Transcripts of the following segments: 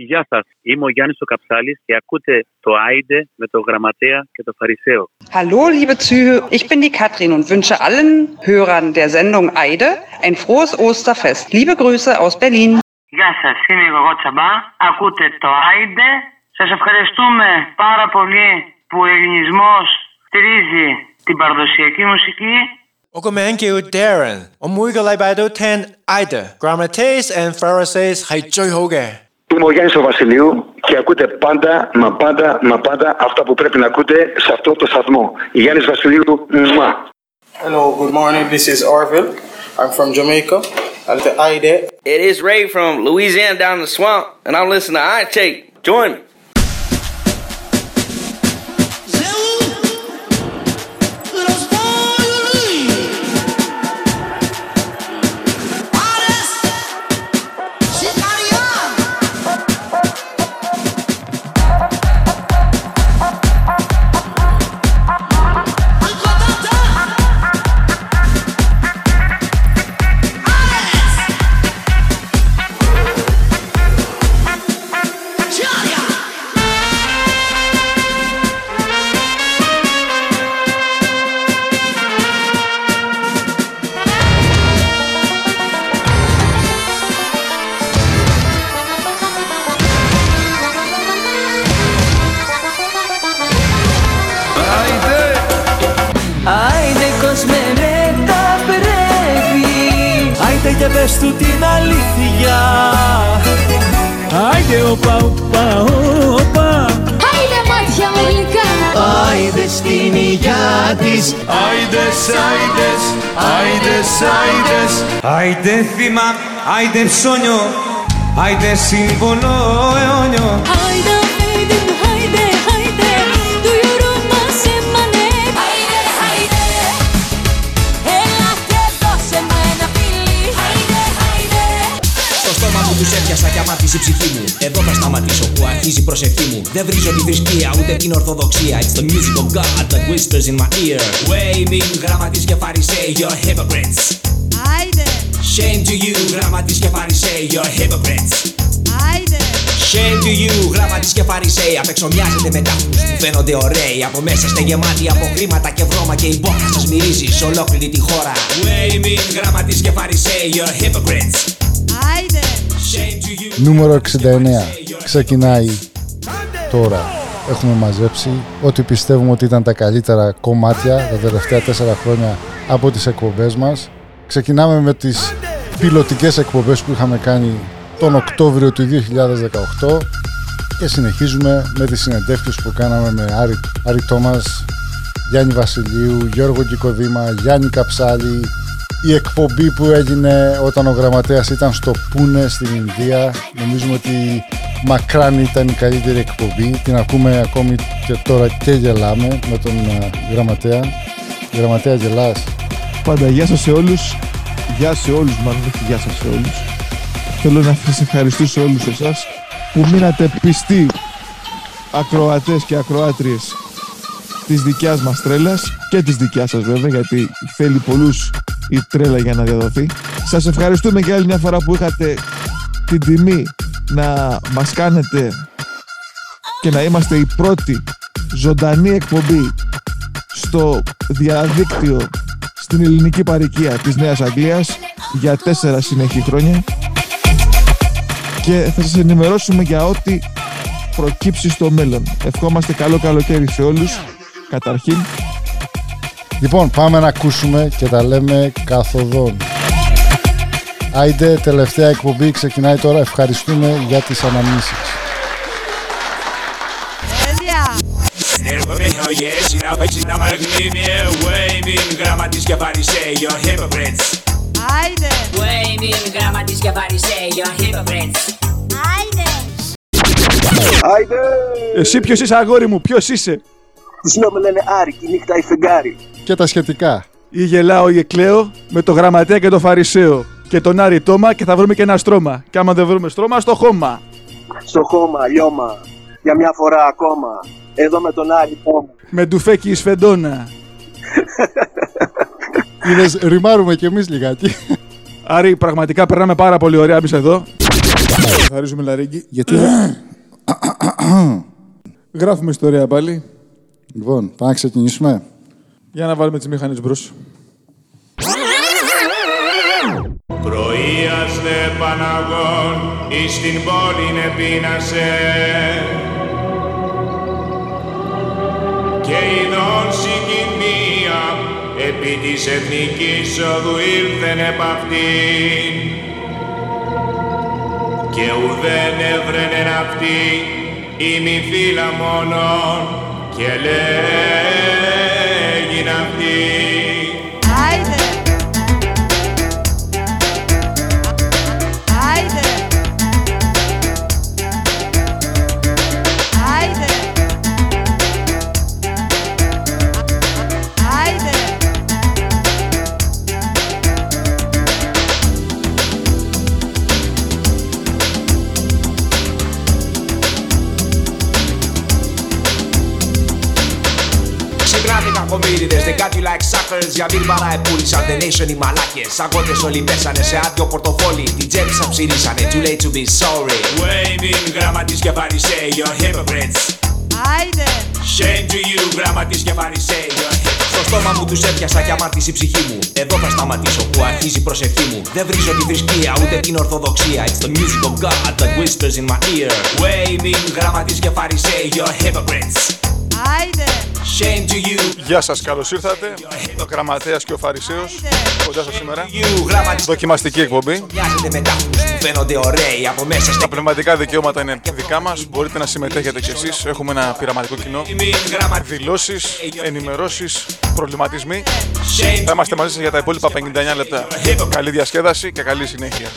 Γεια σας. Είμαι ο Γιάννης ο Καψάλης και ακούτε το Άιντε με το Γραμματέα και το Φαρισαίο. Hallo, liebe Zuhörer. Ich bin die Katrin und wünsche allen Hörern der Sendung Eide ein frohes Osterfest. Liebe Grüße aus Berlin. Γεια σας. Είμαι εγώ Τσαμπά. Ακούτε το Άιντε. Σας ευχαριστούμε πάρα πολύ που ο ελληνισμός στηρίζει την παραδοσιακή μουσική. Ο κομμέν και ο Ντέρεν. Ο Μούργα Λαϊμπάντο τεν Άιντε. Γραμματέε. Είμαι ο Γιάννης ο Βασιλείου και ακούτε πάντα, μα πάντα, μα πάντα αυτά που πρέπει να ακούτε σε αυτό το σταθμό. Γιάννης Βασιλείου, μουά. Hello, good morning. This is Orville. I'm from Jamaica. I'm the IDE. It is Ray from Louisiana down in the swamp, and I'm listening to I Take. Join me. Άιντες, άιντες, άιντες, άιντες. Άιντε θύμα, άιντε ψώνιο Άιντε σύμβολο αιώνιο. Άιντε, άιντε έπιασα και αμάρτησε η ψυχή μου. Εδώ θα σταματήσω που αρχίζει η προσευχή μου. Δεν βρίζω τη θρησκεία ούτε την ορθοδοξία. It's the music of God that whispers in my ear. Way mean γραμματείς και φαρισαίοι You're hypocrites. Άιντε, Shame to you γραμματείς και φαρισαίοι You're hypocrites. Άιντε. Shame to you γραμματείς και φαρισαίοι Απ' έξω μοιάζετε με τάφους που φαίνονται ωραίοι. Από μέσα είστε γεμάτοι από χρήματα και βρώμα Και η μπόχα σας μυρίζει σε ολόκληρη τη χώρα. Way mean γραμματείς και φαρισαίοι You're hypocrites Άιντε Shame to you Νούμερο 69. Ξεκινάει τώρα. Έχουμε μαζέψει ό,τι πιστεύουμε ότι ήταν τα καλύτερα κομμάτια τα τελευταία τέσσερα χρόνια από τις εκπομπές μας. Ξεκινάμε με τις πιλωτικές εκπομπές που είχαμε κάνει τον Οκτώβριο του 2018 και συνεχίζουμε με τις συνεντεύξεις που κάναμε με Άρη, Άρη Τόμας, Γιάννη Βασιλείου, Γιώργο Κικοδήμα, Γιάννη Καψάλη, η εκπομπή που έγινε όταν ο γραμματέας ήταν στο Πούνε στην Ινδία. Νομίζουμε ότι μακράν ήταν η καλύτερη εκπομπή. Την ακούμε ακόμη και τώρα και γελάμε με τον ε, γραμματέα. Γραμματέα γελάς. Πάντα γεια σας σε όλους. Γεια σε όλους, μάλλον όχι γεια σας σε όλους. Θέλω να σας ευχαριστήσω όλους εσάς που μείνατε πιστοί ακροατές και ακροάτριες της δικιάς μας τρέλας και της δικιάς σας βέβαια γιατί θέλει πολλούς η τρέλα για να διαδοθεί. Σας ευχαριστούμε για άλλη μια φορά που είχατε την τιμή να μας κάνετε και να είμαστε η πρώτη ζωντανή εκπομπή στο διαδίκτυο στην ελληνική παροικία της Νέας Αγγλίας για τέσσερα συνεχή χρόνια και θα σας ενημερώσουμε για ό,τι προκύψει στο μέλλον. Ευχόμαστε καλό καλοκαίρι σε όλους, καταρχήν. Λοιπόν, πάμε να ακούσουμε και τα λέμε καθοδόν. Άιντε, τελευταία εκπομπή ξεκινάει τώρα. Ευχαριστούμε για τις αναμνήσεις. Έρχομαι χωριές, είναι απέξι να μαγνήμια Way mean γραμματείς και φαρισαίοι You're hypocrites Άιντε Way mean γραμματείς και φαρισαίοι You're hypocrites Άιντε Άιντε! Εσύ ποιος είσαι αγόρι μου, ποιος είσαι; Της λέω με λένε Άρη, η νύχτα η φεγγάρι. Και τα σχετικά. Ή γελάω ή εκλαίω με το γραμματέα και το φαρισαίο και τον Άρη Τόμα και θα βρούμε και ένα στρώμα. Και άμα δεν βρούμε στρώμα, στο χώμα. Στο χώμα, λιώμα. Για μια φορά ακόμα. Εδώ με τον Άρη Τόμα. Με ντουφέκι σφεντόνα. Είδες, ρημάρουμε κι εμείς λιγάκι. Άρη, πραγματικά περνάμε πάρα πολύ ωραία εμείς εδώ. Καθαρίζουμε λαρίγγι, γιατί γράφουμε ιστορία πάλι. Λοιπόν, πάμε να ξεκινήσουμε. Για να βάλουμε τις μηχανές μπρος. Πρωίας δε Παναγών εις την πόλην επίνασε και ειδών συγκοινία επί της εθνικής οδού ήλθεν επ' αυτήν και ουδέν έβρενεν αυτή η μη φύλλα μόνον και λέγειν αυτή suckers Για μπίρμπαρα επούλησαν the nation οι μαλάκες. Αγώτες όλοι πέσανε σε άδειο πορτοφόλι. Την τζέμψα ψηρίσανε, too late to be sorry. Waving γραμματείς και φαρισαίοι, you're hypocrites. Άιντε! Shame to you, γραμματείς και φαρισαίοι, you're hypocrites. Στο στόμα μου τους έπιασα και αμάρτησε η ψυχή μου. Εδώ θα σταματήσω που αρχίζει η προσευχή μου. Δεν βρίζω τη θρησκεία ούτε την ορθοδοξία. It's the music of God that whispers in my ear. Waving γραμματείς και φαρισαίοι, you're hypocrites Άιντε! Shame to you Γεια σας, καλώς ήρθατε. Ο Γραμματέας και ο Φαρισαίος κοντά σας σήμερα. γραμματής. Δοκιμαστική εκπομπή. Μοιάζετε με τάφους που φαίνονται ωραίοι από μέσα στα Τα πνευματικά δικαιώματα είναι δικά μας. Μπορείτε να συμμετέχετε κι εσείς. Έχουμε ένα πειραματικό κοινό. Δηλώσεις, ενημερώσεις, προβληματισμοί. Θα είμαστε μαζί σας για τα υπόλοιπα 59 λεπτά. Καλή διασκέδαση και καλή συνέχεια.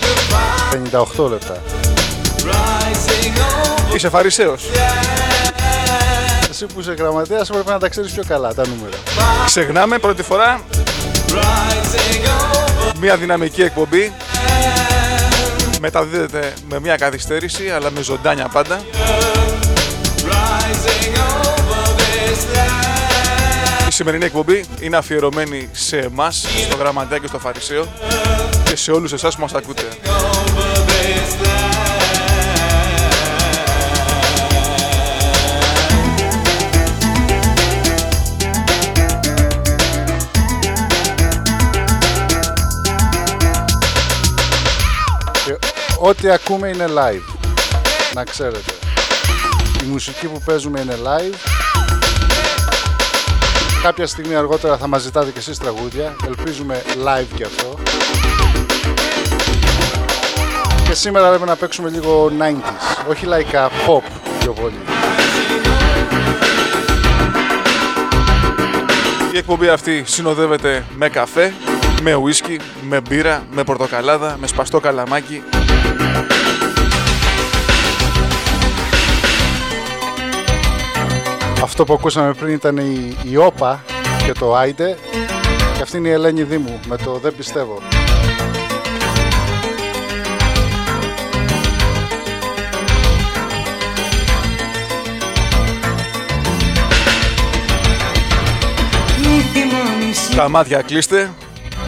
58 λεπτά. Είσαι Φαρισαίος. Εσύ που είσαι γραμματέας πρέπει να τα ξέρεις πιο καλά τα νούμερα. Ξεχνάμε πρώτη φορά μια δυναμική εκπομπή μεταδίδεται με μια καθυστέρηση αλλά με ζωντάνια πάντα Η σημερινή εκπομπή είναι αφιερωμένη σε εμάς, στο Γραμματέα και στο Φαρισαίο και σε όλους εσάς που μας ακούτε. Ό,τι ακούμε είναι live. Να ξέρετε. Η μουσική που παίζουμε είναι live. Κάποια στιγμή αργότερα θα μας ζητάτε και εσείς τραγούδια. Ελπίζουμε live και αυτό. Και σήμερα πρέπει να παίξουμε λίγο 90s. Όχι λαϊκά, pop πιο πολύ. Η εκπομπή αυτή συνοδεύεται με καφέ, με ουίσκι, με μπύρα, με πορτοκαλάδα, με σπαστό καλαμάκι. Αυτό που ακούσαμε πριν ήταν η, η Όπα και το Άιντε. Και αυτή είναι η Ελένη Δήμου με το Δεν πιστεύω. Μη θυμώνεις, Τα μάτια κλείστε,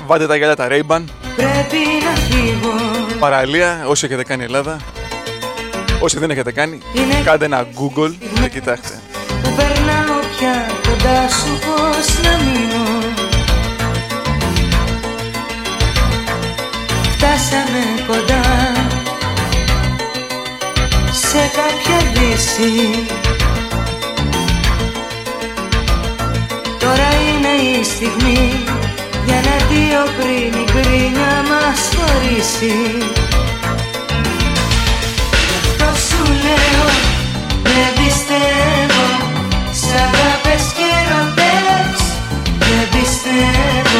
βάλτε τα γυαλιά τα Ray-Ban, πρέπει να φύγω παραλία, όσοι έχετε κάνει Ελλάδα. Όσοι δεν έχετε κάνει, κάντε ένα Google και κοιτάξτε. Που περνάω πια κοντά σου πως να μείνω. Φτάσαμε κοντά Σε κάποια δύση. Τώρα είναι η στιγμή Για να δύο πριν η κρίνια μας χωρίσει. Γι' αυτό σου λέω δεν πιστεύω Σ' αγάπες και ερωτές Δεν πιστεύω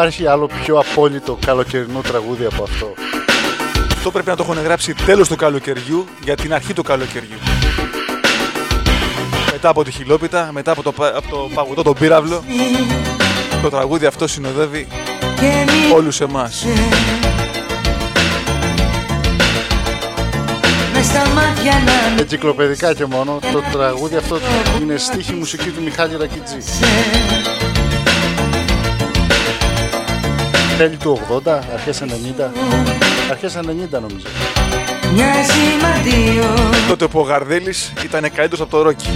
υπάρχει άλλο πιο απόλυτο καλοκαιρινό τραγούδι από αυτό. Αυτό πρέπει να το έχουν γράψει τέλος του καλοκαιριού για την αρχή του καλοκαιριού. Μετά από τη χιλόπιτα, μετά από το, πα- από το παγωτό τον πύραυλο, το τραγούδι αυτό συνοδεύει όλους εμάς. Μες στα μάτια να Εγκυκλοπαιδικά και μόνο, το τραγούδι αυτό είναι στίχη μουσική του Μιχάλη Ρακιτζή. Τέλη του 80, αρχές 90, αρχές 90 νομίζω. μοιάζει μαντίο Τότε που ο Γαρδέλης ήταν καλύτερος από το Ρόκι.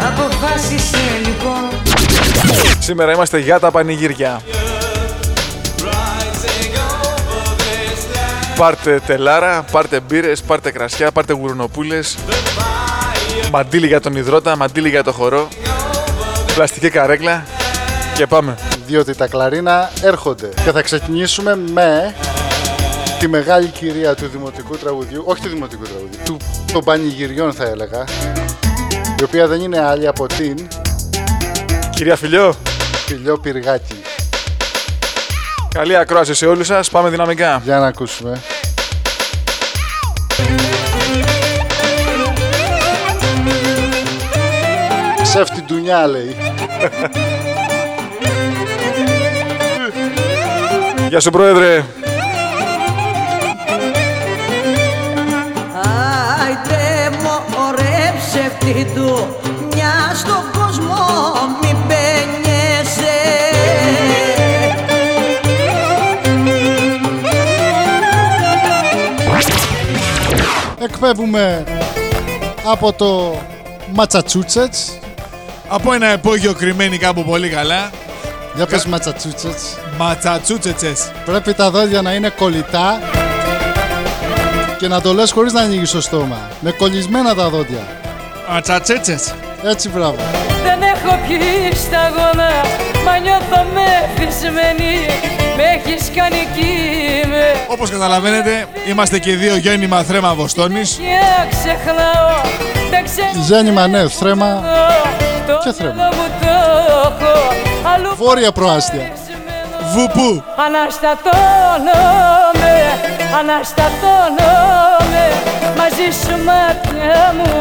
Αποφάσισε λοιπόν Σήμερα είμαστε για τα πανηγύρια. Πάρτε τελάρα, πάρτε μπύρες, πάρτε κρασιά, πάρτε γουρνοπούλες. Μαντίλι για τον υδρότα, μαντίλι για το χορό. Πλαστική καρέκλα και πάμε. Διότι τα κλαρίνα έρχονται. Και θα ξεκινήσουμε με τη μεγάλη κυρία του δημοτικού τραγουδιού, όχι του δημοτικού τραγουδιού, του, των πανηγυριών θα έλεγα, η οποία δεν είναι άλλη από την Κυρία Φιλιό, Φιλιό Πυργάκη. καλή ακρόαση σε όλους σας. Πάμε δυναμικά. Για να ακούσουμε. Σεφ την τουνιά λέει. Γεια σου Πρόεδρε. Άιτε μωρέ ψεύτη του Μια στον κόσμο μη μπαίνεσαι Εκπέμπουμε από το Ματσατσούτσετς. Από ένα επόγειο κρυμμένη κάπου πολύ καλά. Για πες Ματσατσούτσετς. Ματσατσούτσετσες. Πρέπει τα δόντια να είναι κολλητά και να το λες χωρίς να ανοίγεις το στόμα. Με κολλισμένα τα δόντια. Ματσατσέτσες. Έτσι μπράβο. Δεν έχω πιει σταγόνα Μα νιώθω μεθυσμένη Με έχεις κάνει κύμε Όπως καταλαβαίνετε, είμαστε και δύο γέννημα θρέμα Βοστόνης. Και ξεχνάω Δεν ξέρω Γέννημα ναι, θρέμα και θρέμα. μου το έχω Αλλού Βόρεια προάστια. Βουπού. Αναστατώνομαι Αναστατώνομαι Μαζί σου μάτια μου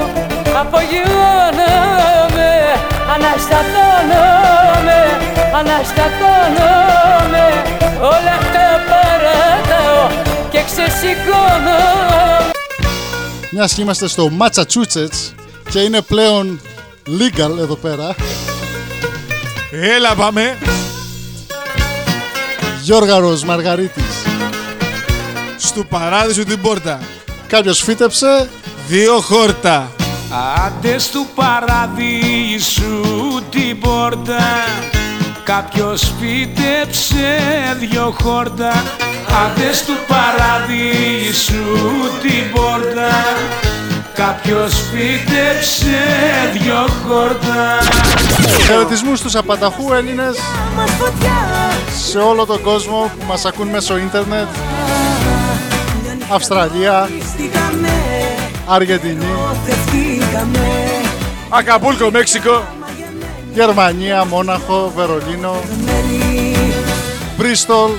Απογειώνομαι Αναστατώνομαι Αναστατώνομαι Όλα τα παρατάω Και ξεσηκώνω Μιας και είμαστε στο Massachusetts και είναι πλέον legal εδώ πέρα. Έλα πάμε. Γιώργαρος Μαργαρίτης. Στου παράδεισου την πόρτα. Κάποιος φύτεψε; Δύο χόρτα. Άντε στου παραδείσου την πόρτα Κάποιος φύτεψε δυο χόρτα Άντες στου παραδείσου την πόρτα. Κάποιος φύτεψε δυο χόρτα. Χαιρετισμούς στους απανταχού Έλληνες. Σε όλο τον κόσμο που μας ακούν μέσω ίντερνετ. Αυστραλία, Αργεντινή, Ακαπούλκο, Μέξικο. Γερμανία, Μόναχο, Βερολίνο, Μπρίστολ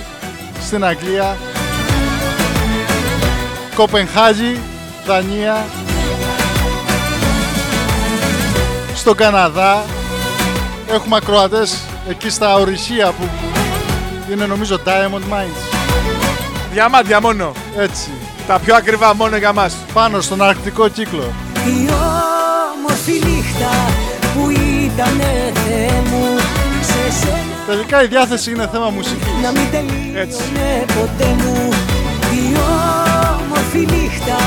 στην Αγγλία, Κοπενχάγη, Δανία, στον Καναδά. Έχουμε ακροατές εκεί στα ορυχεία που είναι νομίζω Diamond Mines. Διαμάντια μόνο. Έτσι. Τα πιο ακριβά μόνο για μας. Πάνω στον αρκτικό κύκλο. Η όμορφη νύχτα που ήτανε Θεέ μου Σε σένα Τελικά η διάθεση είναι θέμα μουσικής. να μην τελείωνε ποτέ μου Η όμορφη νύχτα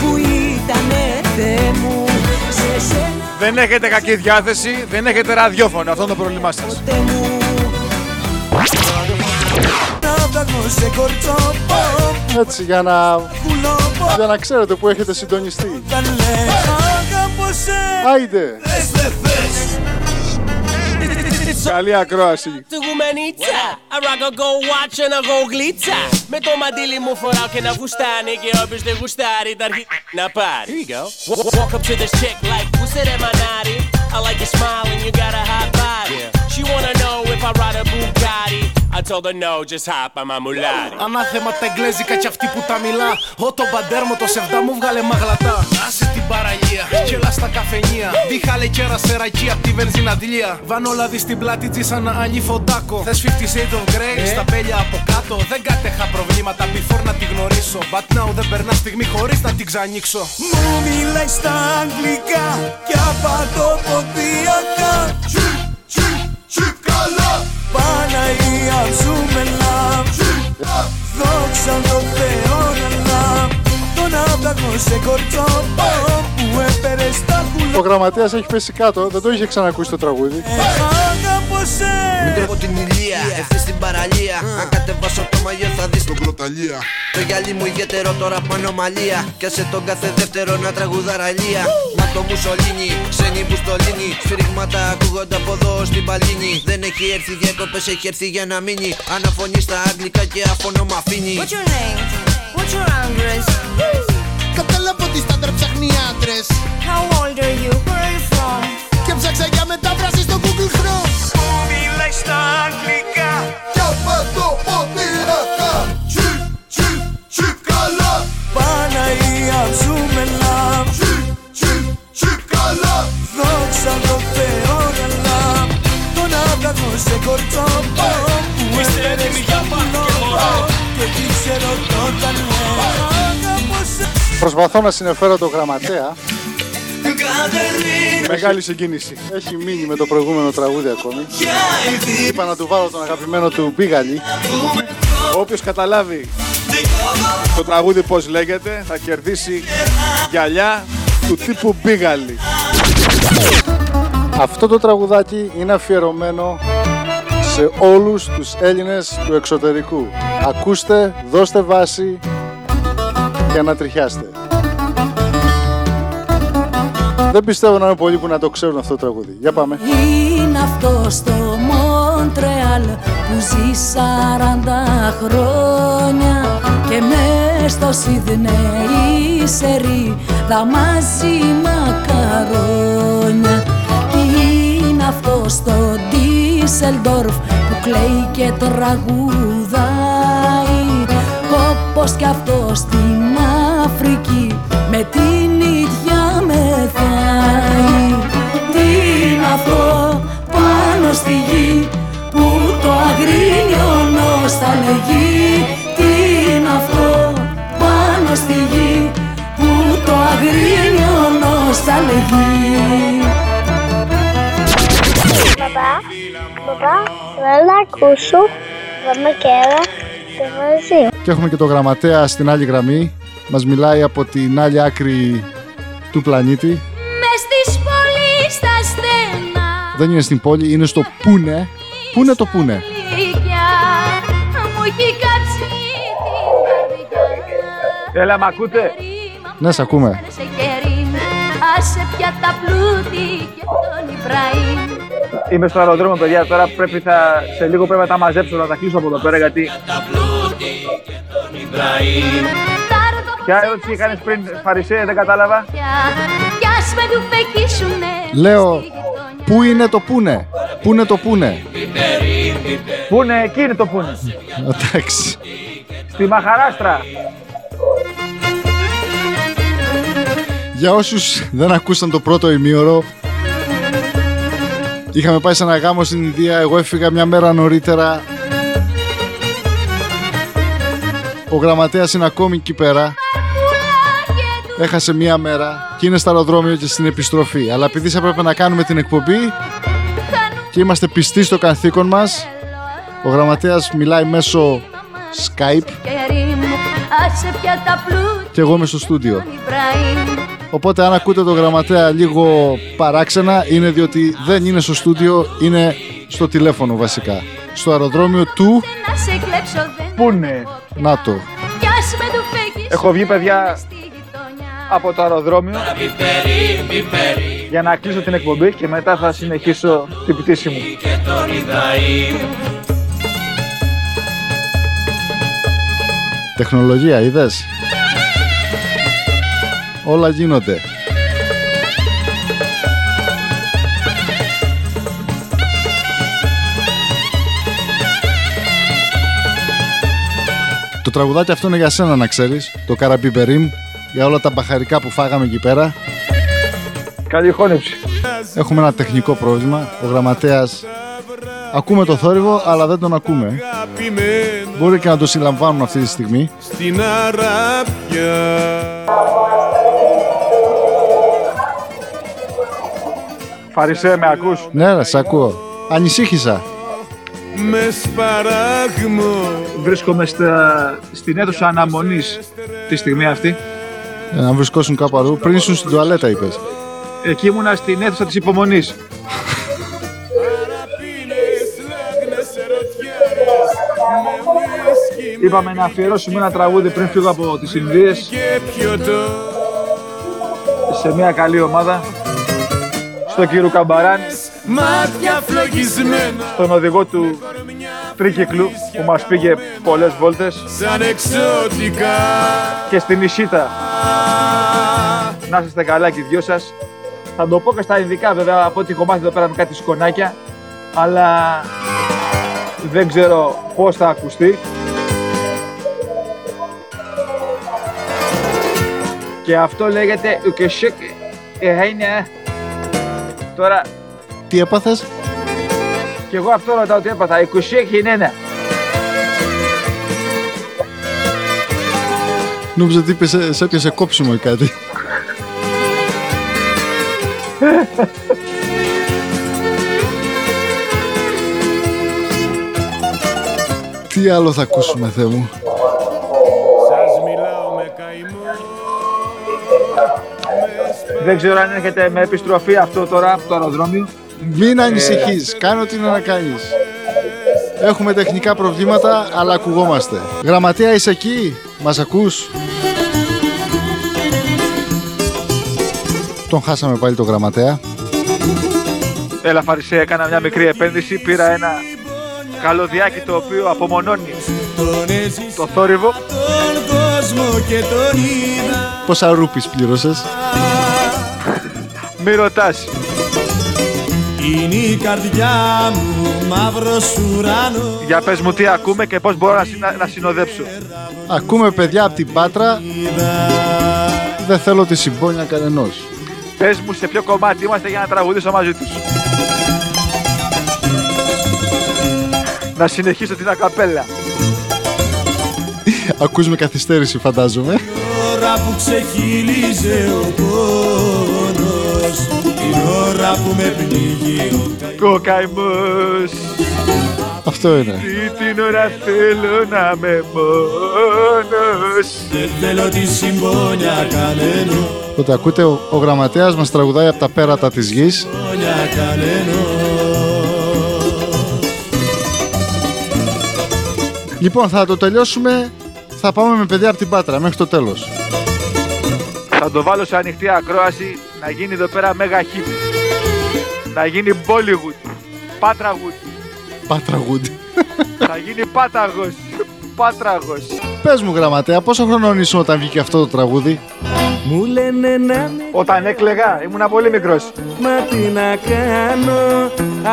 που ήτανε Θεέ μου Σε σένα Δεν έχετε κακή διάθεση, δεν έχετε ραδιόφωνο. Αυτό είναι το πρόβλημά σας. Έτσι για να, για να ξέρετε που έχετε συντονιστεί. Άιντε! Καλή ακρόαση. Του γουμενίτσα. Αράκα go watch and I go γλίτσα. Με το μαντίλι μου φοράω και να γουστάνει Και όποιος δεν γουστάρει τα αρχή να πάρει. Here you go. Walk up to this chick like Πού σε ρε μανάρι I like your smile and you got a hot body. She She wanna know if I ride a Bugatti. I told her no, just hop on my mulati. Ανάθεμα τα εγγλέζικα κι αυτή που τα μιλά. Ω το μπαντέρμο το σεβδά μου βγάλε μαγλατά. Άσε την παραλία, κελά στα καφενεία. Διχάλε κέρα σε ρακή απ' τη βενζιναδηλία. Βάνω λαδί στην πλάτη τη σαν να άλλη φοντάκο. Θες 50 Shades of Grey, στα μπέλια από κάτω. Δεν κάτεχα προβλήματα before να τη γνωρίσω. But now δεν περνά στιγμή χωρίς να την ξανοίξω. Μου μιλάει στα αγγλικά και απαντοποδιακά Τσιπ, τσιπ, τσιπ καλά Παναγία ζούμε λαμ Δόξα τω Θεώ να λαμ Τον άπλαγο σε κορτσό που έπαιρε στα κουλά Ο γραμματέας έχει πέσει κάτω, δεν το είχε ξανακούσει το τραγούδι. Αγαπώ σε Μικρό από την ηλία, ευθύς στην παραλία. Αν κατεβάσω το μαγιό θα δεις τον κροταλία. Το γυαλί μου ιδιαίτερο τώρα πάνω μαλλία. Κι σε τον κάθε δεύτερο να τραγουδά ραλία. Μα το μουσολίνι, ξένη που στολίνι. Σφυρίγματα ακούγονται από εδώ στην παλίνη. Δεν έχει έρθει διακοπέ, έχει έρθει για να μείνει. Αναφωνεί στα αγγλικά και αφωνό μ' αφήνει. What's your name? What's your address? Κατάλαβα ότι στάνταρ ψάχνει άντρες. How old are you? Where are you from? Και ψάξα για μετάφραση στο Google Chrome. Μου μιλάει στα αγγλικά. Κι απαντοποδιακά Τσιπ, τσιπ, τσιπ καλά. Παναγία ζούμε λαμ Τσιπ, τσιπ, τσιπ καλά. Δόξα τω Θεώ να λαμ Τον άπλαγο σε κορτσό Που έφερε στο πουλό Και ήξερε όταν λέω Αγαπώ σε Προσπαθώ να συνεφέρω το γραμματέα. Μεγάλη συγκίνηση. Έχει μείνει με το προηγούμενο τραγούδι ακόμη. Είπα να του βάλω τον αγαπημένο του Μπίγαλη. Όποιος καταλάβει το τραγούδι πώς λέγεται θα κερδίσει γυαλιά του τύπου Μπίγαλη. Αυτό το τραγουδάκι είναι αφιερωμένο σε όλους τους Έλληνες του εξωτερικού. Ακούστε, δώστε βάση και ανατριχιάστε. Δεν πιστεύω να είναι πολλοί που να το ξέρουν αυτό το τραγούδι. Για πάμε. Είναι αυτό στο Μοντρεάλ που ζει 40 χρόνια και μες στο Σιδνέι σερί δαμάζει μακαρόνια Είναι αυτό στο Ντίσελντορφ που κλαίει και τραγουδάει όπως κι αυτό στην Αφρική με την ίδια είναι αυτό πάνω στη γη που το αγρίνιο στα λεγεί Τι είναι αυτό πάνω στη γη που το αγρίνιο στα λεγεί Παπά, παπά, θέλω να ακούσω Πάμε κέρα το μαζί. Και έχουμε και το γραμματέα στην άλλη γραμμή. Μας μιλάει από την άλλη άκρη του πλανήτη. Μες στις πόλεις στα στενά Δεν είναι στην πόλη, είναι στο Πούνε. Πού είναι το Πούνε. Λύκια μου έχει κάψει την καρδιά Έλα, μ' ακούτε; Ναι, σε ακούμε. σε κερί Άσε πια τα πλούτη και τον Ιμπραήμ Είμαι στο αεροδρόμιο, παιδιά. Τώρα πρέπει θα, σε λίγο πρέπει να τα μαζέψω, να τα κλείσω από εδώ πέρα γιατί. Ποια ερώτηση έκανε πριν, Φαρισέ, δεν κατάλαβα; Κι ας με του φεκίσουνε Λέω, πού είναι το Πούνε; Πού είναι το Πούνε; Πούνε, εκεί είναι το πούνε. Εντάξει. Στη Μαχαράστρα. Για όσους δεν ακούσαν το πρώτο ημίωρο, είχαμε πάει σε ένα γάμο στην Ινδία, εγώ έφυγα μια μέρα νωρίτερα. Ο γραμματέας είναι ακόμη εκεί πέρα. Έχασε μία μέρα και είναι στο αεροδρόμιο και στην επιστροφή. Αλλά επειδή θα έπρεπε να κάνουμε την εκπομπή και είμαστε πιστοί στο καθήκον μας, ο γραμματέας μιλάει μέσω Skype κερί μου Άσε πια τα πλούτη και εγώ είμαι στο στούντιο. τον Ιμπραήμ Οπότε αν ακούτε τον γραμματέα λίγο παράξενα είναι διότι δεν είναι στο στούντιο, είναι στο τηλέφωνο βασικά. Στο αεροδρόμιο του Να σε κλέψω δεν Πούνε. ΝΑΤΟ. Κι ας με του φεκίσουνε Έχω βγει, παιδιά, από το αεροδρόμιο. Για να κλείσω την εκπομπή και μετά θα συνεχίσω την πτήση μου. Τεχνολογία, είδες; Όλα γίνονται. Το τραγουδάκι αυτό είναι για σένα να ξέρεις, το καραπιπερίμ για όλα τα μπαχαρικά που φάγαμε εκεί πέρα. Καλή χώνεψη. Έχουμε ένα τεχνικό πρόβλημα. Ο γραμματέας ακούμε το θόρυβο, αλλά δεν τον ακούμε. Μπορεί και να το συλλαμβάνουν αυτή τη στιγμή. Στην Αράπια Φαρισέ, με ακούς; Ναι, ρε, σ' ακούω. Ανησύχησα. με σπαράγμο Βρίσκομαι στα... στην αίθουσα αναμονής τη στιγμή αυτή. Για να βρισκόσουν κάπου αλλού. Πριν ήσουν στην τουαλέτα, είπες. Εκεί ήμουνα στην αίθουσα της υπομονής. Είπαμε να αφιερώσουμε ένα τραγούδι πριν φύγω από τις Ινδίες σε μια καλή ομάδα. Στο κύριο Καμπαράν, Μάτια φλογισμένα τον οδηγό του τρίκυκλου που μας πήγε πολλές βόλτες σαν εξωτικά και στην Ισίτα. Να είστε καλά και οι δυο σας. Θα το πω και στα ειδικά βέβαια από ό,τι έχω μάθει εδώ πέρα με κάτι σκονάκια αλλά δεν ξέρω πώς θα ακουστεί. Και αυτό λέγεται ουκεσίκ είναι. Τώρα Τι έπαθες; και εγώ αυτό ρωτάω τι έπαθα. Ουκεσίκ είναι. Νόμιζα ότι είπες, σε- σε έπιασε κόψιμο ή κάτι. Τι άλλο θα ακούσουμε, Θεέ μου; Σας μιλάω με καημό Δεν ξέρω αν έρχεται με επιστροφή αυτό τώρα από το αεροδρόμιο. Μην ανησυχείς, κάνε ό,τι είναι να κάνεις. Έχουμε τεχνικά προβλήματα, αλλά ακουγόμαστε. Γραμματέα, είσαι εκεί, μας ακούς; Τον χάσαμε πάλι το γραμματέα. Έλα Φαρισέ, έκανα μια μικρή επένδυση, πήρα ένα καλωδιάκι το οποίο απομονώνει το θόρυβο. τον κόσμο και τον είδα Πόσα ρούπις πλήρωσες; Μη ρωτάς. Είναι η καρδιά μου μαύρος ουρανός Για πες μου τι ακούμε και πώς μπορώ να, συνα- να συνοδέψω. Ακούμε παιδιά από την Πάτρα. Δεν θέλω τη συμπόνια κανενός. Πες μου σε ποιο κομμάτι είμαστε για να τραγουδήσω μαζί τους. Να συνεχίσω την ακαπέλα. Ακούς με καθυστέρηση φαντάζομαι. ώρα που ξεχύλιζε ο πόνος Την ώρα που με πνίγει ο Ο καημός Αυτό είναι. Τι την ώρα θέλω να είμαι μόνος Δεν θέλω τη συμπόνια κανένο Οπότε ακούτε ο, ο γραμματέας μας τραγουδάει από τα πέρατα της γης. Συμπόνια κανένο Λοιπόν, θα το τελειώσουμε. Θα πάμε με παιδιά από την Πάτρα μέχρι το τέλος. Θα το βάλω σε ανοιχτή ακρόαση να γίνει εδώ πέρα μέγα hit. Να γίνει Bollywood. Πάτραγουτ. Πάτραγουντ. Θα γίνει Πάταγος. Πάτραγος. Πες μου γραμματέα, πόσο χρονών ήσουν όταν βγήκε αυτό το τραγούδι; Μου λένε να με Όταν έκλεγα ήμουνα πολύ μικρός. Μα τι να κάνω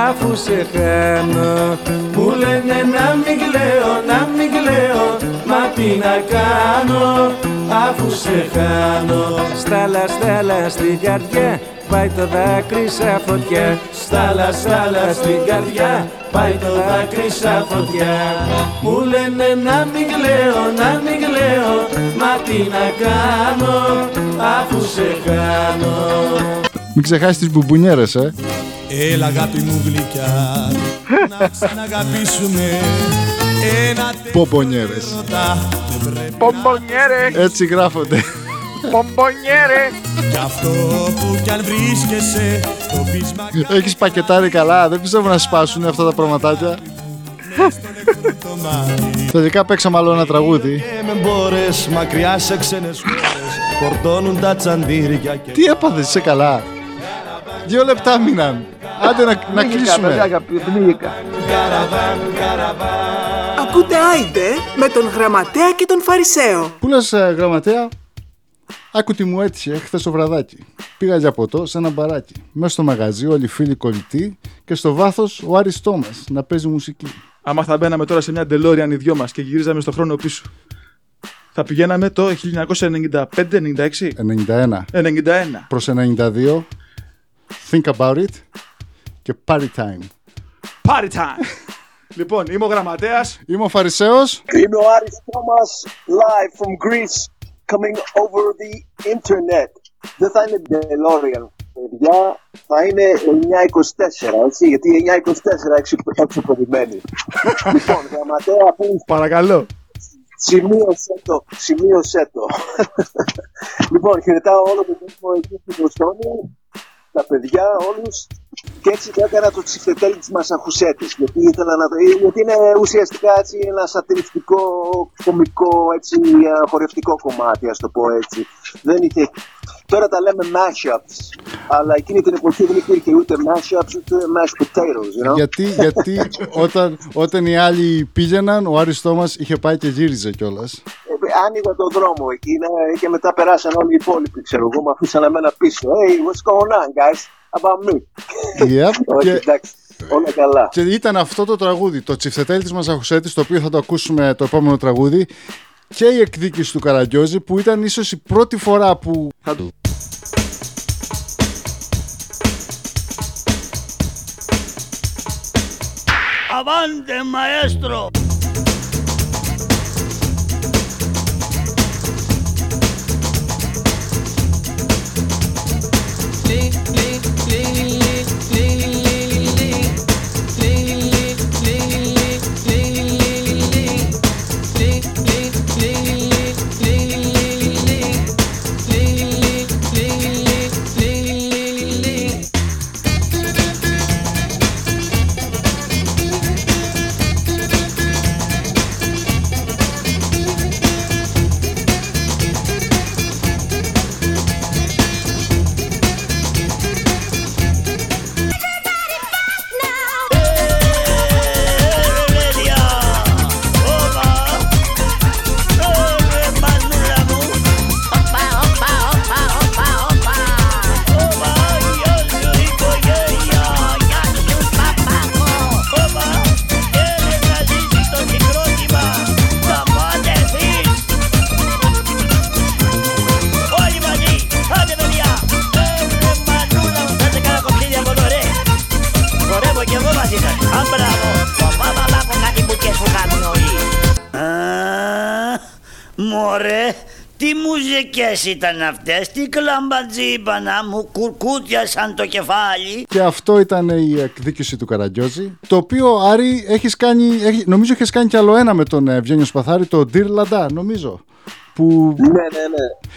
αφού σε χάνω Μου λένε να μην κλαίω, να μην κλαίω Μα τι να κάνω αφού σε χάνω Στάλα, στάλα στην καρδιά Πάει το δάκρυ σαν φωτιά Στάλα, στάλα στην καρδιά Πάει το δάκρυ σαν φωτιά Μου λένε να μην κλαίω, να μην κλαίω Μα τι να κάνω αφού σε χάνω Μην ξεχάσεις τις μπουμπονιέρες, ε. Έλα αγάπη μου γλυκιά Να ξαναγαπήσουμε Ένα Πομπονιέρες. τέτοτα Δεν πρέπει Πομπονιέρες. Έτσι γράφονται. Πομπονιέρε. Κι αυτό που κι αν βρίσκεσαι Το πείσμα Έχεις πακετάρει καλά, δεν πιστεύω να σπάσουν αυτά τα πραγματάκια. το μάτι Τελικά παίξαμε άλλο ένα τραγούδι. Και με μπόρες μακριά σε ξένες χώρες Κορτώνουν τα τσαντήρια και Τι έπαθες, είσαι καλά. Δύο λεπτά μείναν. Άντε να, να Πνίγηκα, παιδιά, κλείσουμε. αγαπη- πνίγηκα. καραβάν, καραβάν Ακούτε Άιντε με τον Γραμματέα και τον Φαρισαίο. Πού λες ε, γραμματέα, άκου τι μου έτυχε χθες το βραδάκι. Πήγα για ποτό σε ένα μπαράκι. Μέσα στο μαγαζί, όλοι οι φίλοι κολλητοί και στο βάθος ο Άρης Τόμας να παίζει μουσική. Άμα θα μπαίναμε τώρα σε μια DeLorean οι δυο μας και γυρίζαμε στο χρόνο πίσω. Θα πηγαίναμε το 1995-96. 91. 91. Προς 92. Think about it. Και party time. Party time. λοιπόν, είμαι ο γραμματέας. Είμαι ο Φαρισαίος. Είμαι ο Άρης Τόμας, live from Greece, coming over the internet. Δεν θα είναι DeLorean, παιδιά, θα είναι 924, έτσι, γιατί 924 έξι, έξι περιμένει. λοιπόν, γραμματέα, που Παρακαλώ. Σημείωσέ το, σημείωσέ το. λοιπόν, χαιρετάω όλο τον κόσμο εκεί στην Βοστόνη, τα παιδιά, όλους. Και έτσι το έκανα το τσιφτετέλι της Μασαχουσέτης, γιατί ήθελα να το... γιατί είναι ουσιαστικά έτσι ένα σατυριστικό, κομικό, έτσι, χορευτικό κομμάτι, ας το πω έτσι. Δεν είχε... Τώρα τα λέμε mashups, αλλά εκείνη την εποχή δεν υπήρχε ούτε mashups ούτε mashed potatoes, you know? Γιατί, γιατί όταν, όταν οι άλλοι πήγαιναν, ο Άρης Τόμας είχε πάει και γύριζε κιόλας. Ε, άνοιγα τον δρόμο εκεί ναι, και μετά περάσαν όλοι οι υπόλοιποι, ξέρω εγώ, με αφήσαν εμένα πίσω. Hey, what's going on, guys? About me. Yep, Όχι, και, εντάξει, όλα καλά. και ήταν αυτό το τραγούδι, το τσιφτετέλι της Μασαχουσέτης, το οποίο θα το ακούσουμε το επόμενο τραγούδι, και η εκδίκηση του Καραγκιόζη, που ήταν ίσως η πρώτη φορά που... Θα το... Avante, maestro. Μουζικές ήταν αυτές, τι κλαμπατζίμπανα μου κουρκούτιασαν το κεφάλι. Και αυτό ήταν η εκδίκηση του Καραγκιόζη. Το οποίο, Άρη, έχεις κάνει, έχει, νομίζω έχεις κάνει κι άλλο ένα με τον Ευγένιο Σπαθάρη, το Dear Lada, νομίζω. Που... Ναι, ναι, ναι.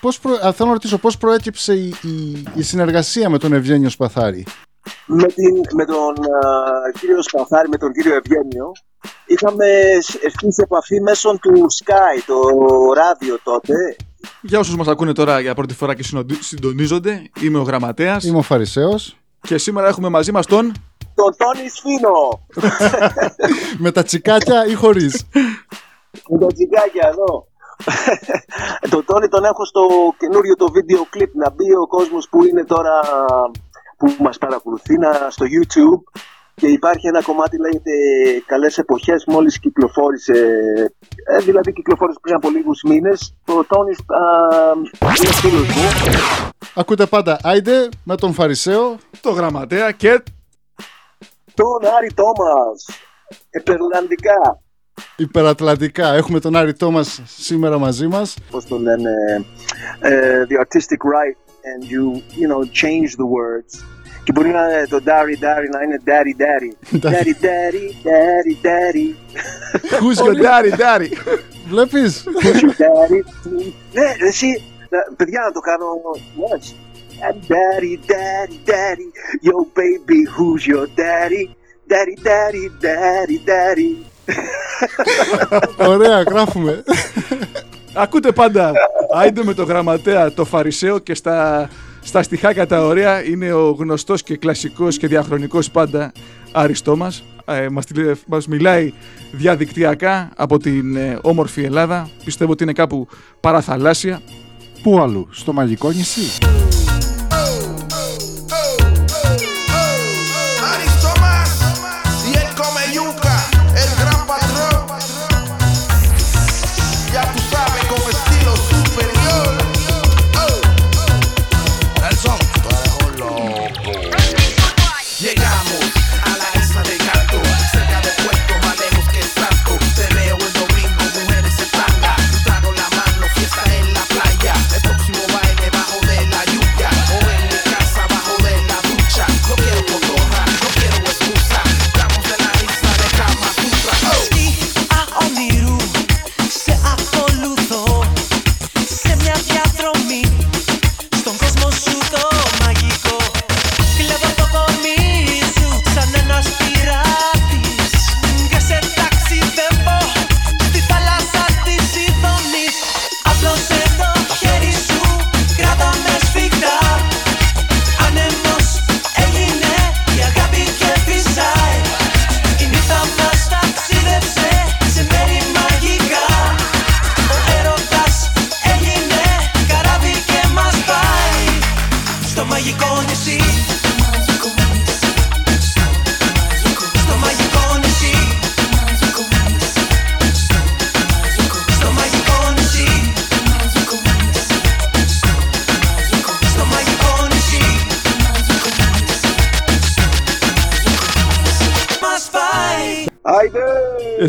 Πώς προ... α, θέλω να ρωτήσω πώς προέκυψε η, η, η συνεργασία με τον Ευγένιο Σπαθάρη; Με, την, με τον α, κύριο Σπαθάρη, με τον κύριο Ευγένιο, είχαμε σ- έρθει σε επαφή μέσω του Sky, το ράδιο τότε. Για όσους μας ακούνε τώρα για πρώτη φορά και συνοντι- συντονίζονται, είμαι ο γραμματέας. Είμαι ο Φαρισαίος. Και σήμερα έχουμε μαζί μας τον... Τον Τόνι Σφίνο, με τα τσικάκια ή χωρίς; με τα τσιγκάκια εδώ. τον Τόνι τον έχω στο καινούριο το βίντεο κλιπ να μπει ο κόσμος που είναι τώρα που μας παρακολουθεί να, στο YouTube και υπάρχει ένα κομμάτι λέγεται Καλές Εποχές μόλις κυκλοφόρησε ε, δηλαδή κυκλοφόρησε πριν από λίγους μήνες ο Τόνις α, είναι φίλος μου Ακούτε πάντα Άιντε με τον Φαρισαίο. Το γραμματέα και τον Άρη Τόμας επερλανδικά Υπερατλαντικά. Έχουμε τον Άρη Τόμας σήμερα μαζί μας. πώς το λένε ε, the artistic right and you, you know, change the words και μπορεί να είναι το daddy daddy να είναι daddy daddy daddy daddy daddy daddy Who's your daddy daddy Βλέπεις. Who's your daddy ναι εσύ να- παιδιά να το κάνω yes. daddy daddy daddy yo baby who's your daddy daddy daddy daddy daddy Ωραία, γράφουμε. Ακούτε πάντα Άιντε με το γραμματέα το Φαρισαίο και στα, στα στιχάκια τα ωραία είναι ο γνωστός και κλασικός και διαχρονικός πάντα Άριστό μας. Ε, μας, τηλε- μας μιλάει διαδικτυακά από την ε, όμορφη Ελλάδα. Πιστεύω ότι είναι κάπου παραθαλάσσια. Πού αλλού, στο μαγικό νησί;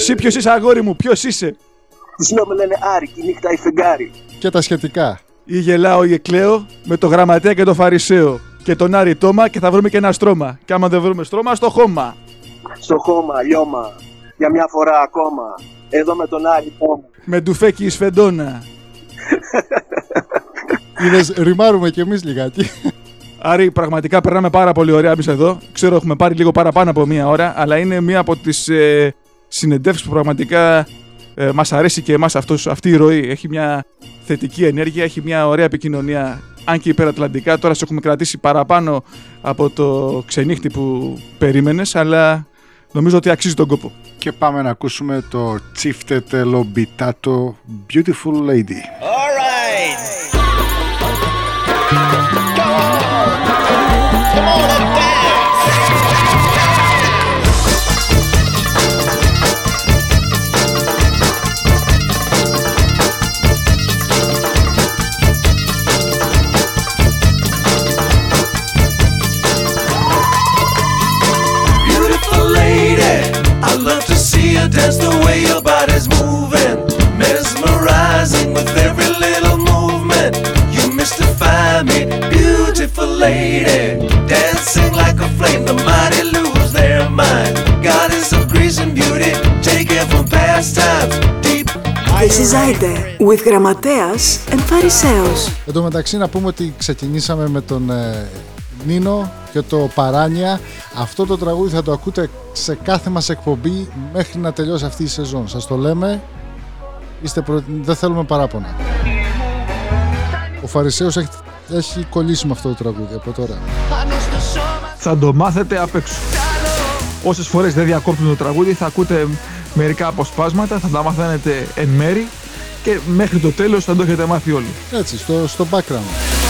Εσύ ποιος είσαι, αγόρι μου, ποιος είσαι; Τη λέω με λένε Άρη, και η νύχτα η φεγγάρι. Και τα σχετικά. Ή γελάω ή εκλαίω με το γραμματέα και το φαρισαίο. Και τον Άρη Τόμα και θα βρούμε και ένα στρώμα. Και άμα δεν βρούμε στρώμα, στο χώμα. Στο χώμα, λιώμα. Για μια φορά ακόμα. Εδώ με τον Άρη Τόμα. Με ντουφέκι σφεντόνα. Είδες, ρημάρουμε κι εμείς λιγάκι. Άρη, πραγματικά περνάμε πάρα πολύ ωραία εμείς εδώ. Ξέρω, έχουμε πάρει λίγο παραπάνω από μία ώρα, αλλά είναι μία από τις ε, συνεντεύξεις που πραγματικά ε, μας αρέσει και εμάς αυτός, αυτή η ροή. Έχει μια θετική ενέργεια, έχει μια ωραία επικοινωνία. Αν και υπερατλαντικά, τώρα σε έχουμε κρατήσει παραπάνω από το ξενύχτη που περίμενες, αλλά νομίζω ότι αξίζει τον κόπο. Και πάμε να ακούσουμε το Chiftetelo Bitato Beautiful Lady. To see you dance the way your body's moving. Mesmerizing with every little movement. You mystify me, beautiful lady. Dancing like a flame, the mighty lose their mind. Goddess of grace and beauty, taken from past times. Deep This is Aide with Γραμματέας and Φαρισαίος. Εν τω μεταξύ να πούμε ότι ξεκινήσαμε με τον ε, Νίνο και το Παράνια. Αυτό το τραγούδι θα το ακούτε σε κάθε μας εκπομπή μέχρι να τελειώσει αυτή η σεζόν. Σας το λέμε, είστε προ... δεν θέλουμε παράπονα. Ο Φαρισαίος έχει, έχει κολλήσει με αυτό το τραγούδι από τώρα. Θα το μάθετε απ' έξω. Όσες φορές δεν διακόπτουν το τραγούδι θα ακούτε μερικά αποσπάσματα, θα τα μαθαίνετε εν μέρη και μέχρι το τέλος θα το έχετε μάθει όλοι. Έτσι, στο, στο background.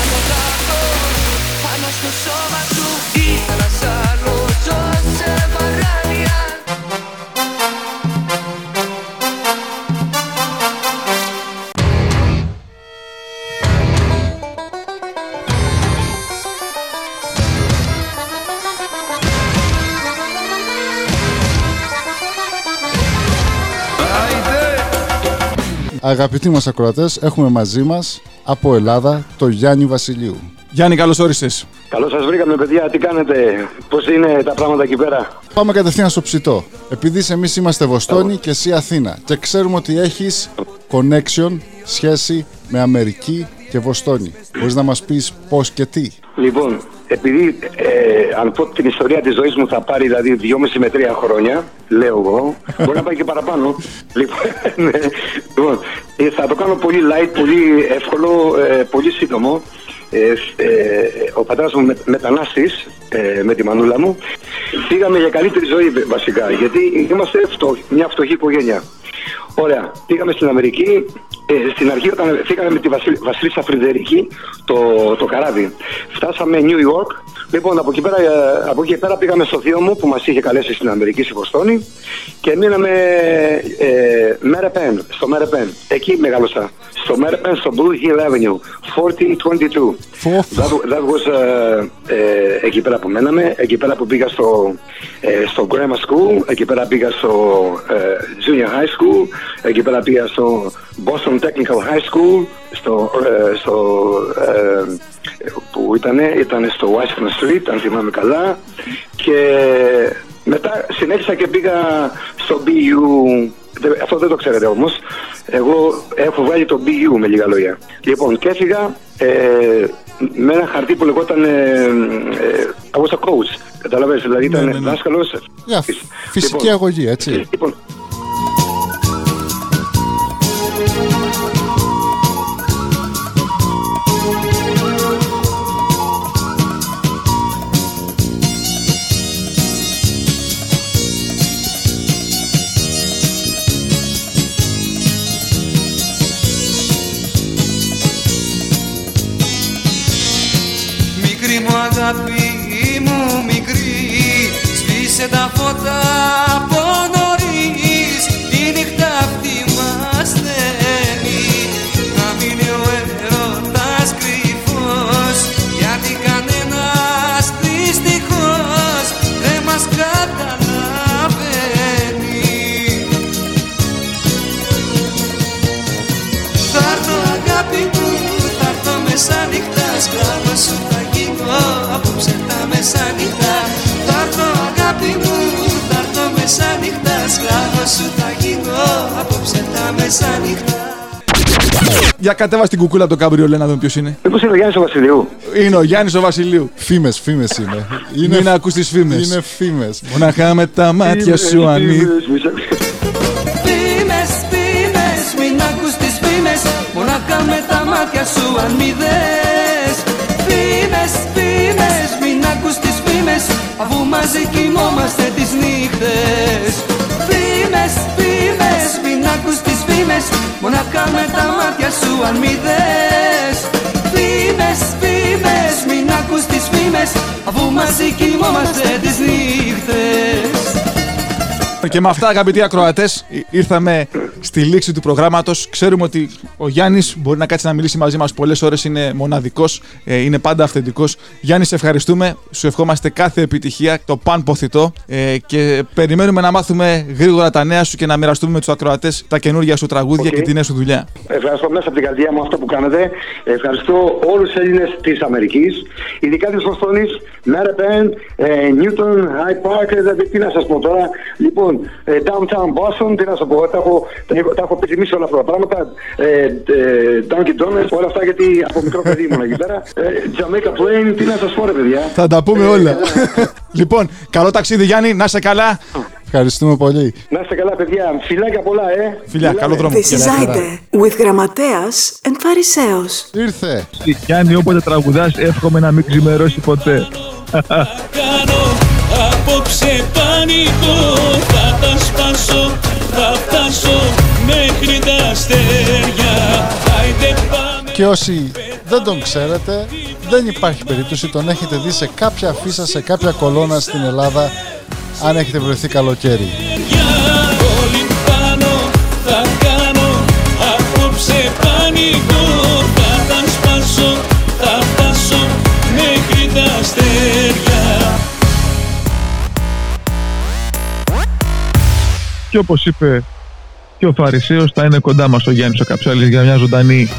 Αγαπητοί μας ακροατές, έχουμε μαζί μας από Ελλάδα το Γιάννη Βασιλείου. Γιάννη, καλώς όρισες. Καλώς σας βρήκαμε, παιδιά. Τι κάνετε, πώς είναι τα πράγματα εκεί πέρα; Πάμε κατευθείαν στο ψητό. Επειδή εμείς είμαστε Βοστόνη και εσύ Αθήνα και ξέρουμε ότι έχεις connection, σχέση με Αμερική και Βοστόνη. Μπορείς να μας πεις πώς και τι; Λοιπόν, επειδή ε, αν πω την ιστορία της ζωής μου θα πάρει δηλαδή 2,5 με 3 χρόνια, λέω εγώ, μπορεί να πάει και παραπάνω. λοιπόν, ναι, λοιπόν, ε, θα το κάνω πολύ light, πολύ εύκολο, ε, πολύ σύντομο. Ε, ε, ο πατέρας μου με, μετανάστης ε, με τη μανούλα μου πήγαμε για καλύτερη ζωή βασικά γιατί είμαστε φτω, μια φτωχή οικογένεια Ωραία, πήγαμε στην Αμερική ε, στην αρχή όταν φύγαμε με τη Βασίλ, Βασίλισσα Φρυντερική το, το καράβι φτάσαμε New York. Λοιπόν από εκεί, πέρα, ε, από εκεί και πέρα πήγαμε στο θείο μου που μας είχε καλέσει στην Αμερική στη Βοστόνη και μείναμε ε, Μέρεπεν, στο Μέρεπεν εκεί μεγάλωσα στο Μέρεπεν στο Blue Hill Avenue 4022 That, that was, uh, ε, εκεί πέρα που μέναμε, εκεί πέρα που πήγα στο, ε, στο Grammar School, εκεί πέρα πήγα στο ε, Junior High School, εκεί πέρα πήγα στο Boston Technical High School, στο, ε, στο ε, που ήταν, ήταν στο Washington Street, αν θυμάμαι καλά, και μετά συνέχισα και πήγα στο BU, δεν- αυτό δεν το ξέρετε όμως, εγώ έχω βάλει το BU με λίγα λόγια. Λοιπόν, και έφυγα ε, με ένα χαρτί που λεγόταν ε, ε, I was a coach. Καταλαβαίνεις, δηλαδή ήταν Ναι, ναι, ναι. δάσκαλος. Για φυσική Λοιπόν, αγωγή, έτσι. Λοιπόν, Για κατέβα στην κουκούλα το καμπριολέ να δούμε ποιος είναι. Μήπως είναι ο Γιάννης ο Βασιλείου. Είναι ο Γιάννης ο Βασιλείου. Φήμες, φήμες είναι. Είναι να ακού τι φήμες. Είναι φήμες. Μοναχά με τα μάτια σου αν είδε. Φήμες, φήμες, μην ακούς τις φήμες Μονάχα με τα μάτια σου αν μη δες Φήμες, φήμες, μην ακούς τις φήμες Αφού μαζί κοιμόμαστε τις νύχτες Φήμες, φήμες, μην ακούς τις φήμες Μονάχα με τα μάτια σου αν μη δες. Φήμες, φήμες, μην ακούς τις φήμες Αφού μαζί κοιμόμαστε τις νύχτες. Και με αυτά, αγαπητοί ακροατές, ήρθαμε στη λήξη του προγράμματος. Ξέρουμε ότι ο Γιάννης μπορεί να κάτσει να μιλήσει μαζί μας πολλές ώρες. Είναι μοναδικός, είναι πάντα αυθεντικός. Γιάννη, σε ευχαριστούμε. Σου ευχόμαστε κάθε επιτυχία, το παν ποθητό. ε, και περιμένουμε να μάθουμε γρήγορα τα νέα σου και να μοιραστούμε με τους ακροατές τα καινούργια σου τραγούδια Οκ. και τη νέα σου δουλειά. Ευχαριστώ μέσα από την καρδιά μου αυτό που κάνετε. Ευχαριστώ όλους τους Έλληνες της Αμερικής, ειδικά τη Βοστόνης, Μέρεπεν, Νιούτον, Hyde Park, δηλαδή τι να σας πω τώρα. Λοιπόν, ε, Downtown Boston, τι να σας πω, τα έχω, τα έχω, τα έχω επιθυμήσει όλα αυτά τα πράγματα. Ε, ε, Dunkin' Donuts, όλα αυτά γιατί από μικρό παιδί ήμουν εκεί πέρα. Ε, Jamaica Plain, τι να σας πω, ρε παιδιά. Θα τα πούμε όλα. λοιπόν, καλό ταξίδι, Γιάννη, να είσαι καλά. Ευχαριστούμε πολύ. Να είστε καλά, παιδιά. Φιλάκια πολλά, ε. Φιλιά, καλό δρόμο. This is Aide with Γραμματέας and Φαρισαίος. Ήρθε. Γιάννη, όποτε τραγουδάς, εύχομαι να μην ξημερώσει ποτέ. Απόψε πανικό θα τα σπάσω Θα φτάσω μέχρι τα αστέρια Άιντε πάμε Και όσοι δεν τον ξέρετε, δεν υπάρχει περίπτωση. Τον έχετε δει σε κάποια αφίσα, σε κάποια κολόνα στην Ελλάδα, αν έχετε βρεθεί καλοκαίρι. Όλοι πάνω θα κάνω Απόψε πανικό θα τα σπάσω Θα φτάσω μέχρι τα αστέρια Και όπως είπε και ο Φαρισαίος, θα είναι κοντά μας ο Γιάννης ο Καψάλης για μια ζωντανή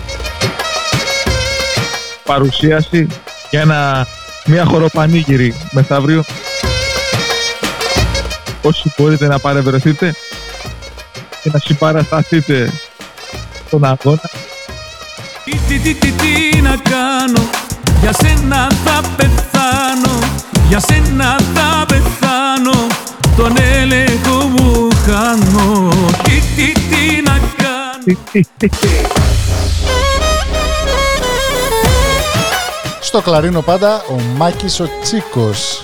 παρουσίαση για ένα, μια χοροπανήγυρη μεθαύριο. Όσοι μπορείτε να παρευρεθείτε και να συμπαρασταθείτε στον αγώνα. Τι, τι, τι, τι, τι να κάνω Για σένα θα πεθάνω Για σένα Στο κλαρίνο πάντα ο Μάκης ο Τσίκος.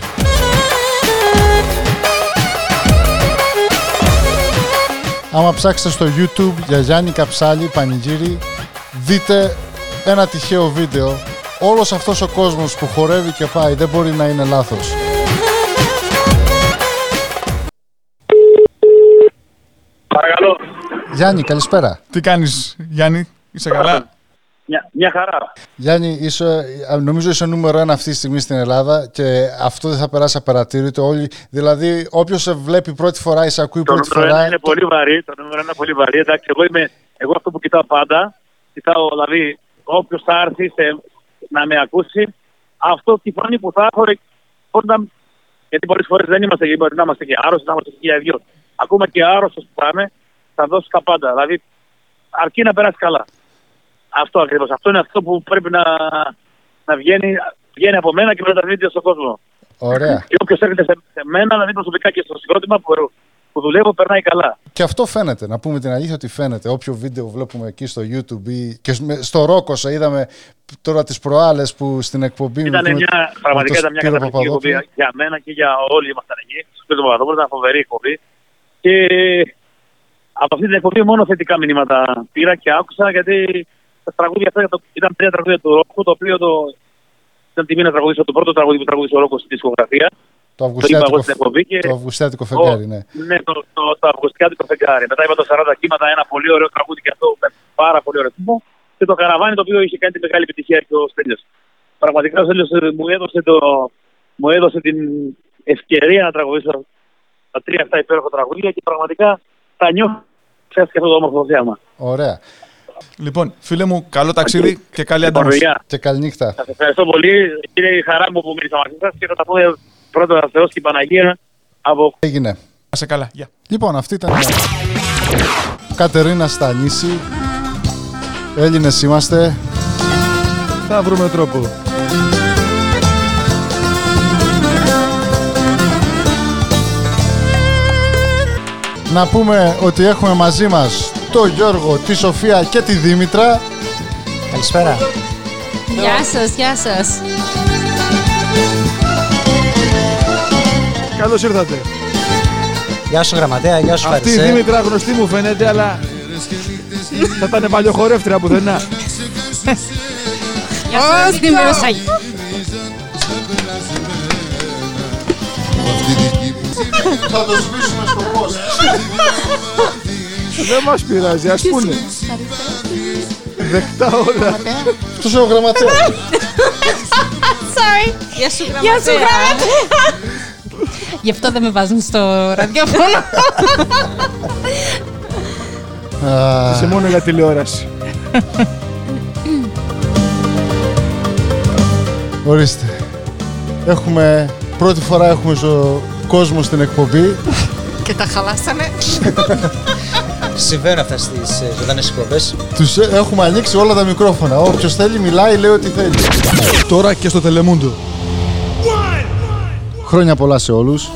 Άμα ψάξετε στο YouTube για Γιάννη Καψάλη Πανηγύρι, δείτε ένα τυχαίο βίντεο. Όλος αυτός ο κόσμος που χορεύει και πάει δεν μπορεί να είναι λάθος. Γιάννη, καλησπέρα. Τι κάνεις, Γιάννη, είσαι καλά; Μια, μια χαρά. Γιάννη, είσαι, ε, νομίζω είσαι νούμερο ένα αυτή τη στιγμή στην Ελλάδα και αυτό δεν θα περάσει απαρατήρητο. Όλοι, δηλαδή, όποιος σε βλέπει πρώτη φορά ή σε ακούει Το πρώτη νούμερο ένα φορά. είναι πολύ βαρύ. Το νούμερο ένα είναι πολύ βαρύ. Εντάξει, εγώ, είμαι, εγώ αυτό που κοιτάω πάντα, κοιτάω δηλαδή όποιος θα έρθει σε, να με ακούσει, αυτό τη φωνή που θα έχω, ρε, όταν, γιατί πολλές φορές δεν είμαστε εκεί, μπορεί να είμαστε και άρρωστοι, να είμαστε και για δυο. Ακόμα και άρρωστος που πάμε, θα δώσει τα πάντα. Δηλαδή, αρκεί να περάσει καλά. Αυτό ακριβώς. Αυτό είναι αυτό που πρέπει να, να βγαίνει, βγαίνει από μένα και μεταδίδεται στον κόσμο. Ωραία. Και όποιος έρχεται σε, σε μένα, δηλαδή προσωπικά και στο συγκρότημα που, που δουλεύω, περνάει καλά. Και αυτό φαίνεται, να πούμε την αλήθεια ότι φαίνεται. Όποιο βίντεο βλέπουμε εκεί στο YouTube ή και σ- στο Ρόκοσα είδαμε τώρα τις προάλλες που στην εκπομπή Ήταν με- μια, με πραγματικά τον ήταν μια Σπύρο καταπληκτική εκπομπή Παπαδόπουλο. για μένα και για όλοι ήμασταν εκεί. Στο Σπύρο Παπαδόπουλο ήταν φοβερή εκπομπή. Και από αυτή την εκπομπή μόνο θετικά μηνύματα πήρα και άκουσα γιατί τα τραγούδια αυτά το- ήταν τρία τραγούδια του Ρόκου, το οποίο το, ήταν τιμή να τραγουδήσω το πρώτο τραγούδι που τραγούδισε ο Ρόκος στη δισκογραφία. Το είπα αυγουστιάτικο, εγώ στην εκπομπή και το αυγουστιάτικο φεγγάρι, ναι. ναι, το, το, το Αυγουστιάτικο φεγγάρι. Μετά είπα το 40 κύματα, ένα πολύ ωραίο τραγούδι και αυτό με πάρα πολύ ωραίο ρυθμό. Και το καραβάνι το οποίο είχε κάνει τη μεγάλη επιτυχία και ο Στέλιος. Πραγματικά ο Στέλιος ε, μου έδωσε, το, μου έδωσε την ευκαιρία να τραγουδήσω τα τρία αυτά υπέροχα τραγούδια και πραγματικά τα νιώθω σε αυτό το όμορφο θέαμα. Ωραία. Λοιπόν, φίλε μου, καλό ταξίδι και καλή Λοιπόν, αντάμωση. παιδιά. Και καληνύχτα. Σας ευχαριστώ πολύ. Είναι η χαρά μου που μίλησα μαζί σας και θα τα πούμε πρώτα Θεός και η Παναγία από Έγινε. Να σε καλά. Γεια. Λοιπόν, αυτή ήταν η Κατερίνα Στανίση. Έλληνες είμαστε. Θα βρούμε τρόπο. Να πούμε ότι έχουμε μαζί μας το Γιώργο, τη Σοφία και τη Δήμητρα. Καλησπέρα. Γεια σας, γεια σας. Καλώς ήρθατε. Γεια σου γραμματέα, γεια σου Αυτή η Φαρισέ. Δήμητρα γνωστή μου φαίνεται, αλλά θα ήταν παλιοχορεύτρια πουθενά. Γεια σας, Δημεροσάγη. Θα το σβήσουμε στο post. Δεν μας πειράζει, ας πούνε. Δεκτά όλα. Αυτός είναι ο γραμματέας. Sorry. Γεια σου, γραμματέα. Γεια σου, γραμματέα. Γι' αυτό δεν με βάζουν στο ραδιόφωνο. Α, Είσαι μόνο για τηλεόραση. Ορίστε. Έχουμε, πρώτη φορά έχουμε στο κόσμος στην εκπομπή. Και τα χαλάσανε. Συμβαίνουν αυτά στι ζωντανές εκπομπές. Τους ε- έχουμε ανοίξει όλα τα μικρόφωνα. Όποιος θέλει μιλάει, λέει ό,τι θέλει. Τώρα και στο Τελεμούντο. Χρόνια πολλά σε όλους.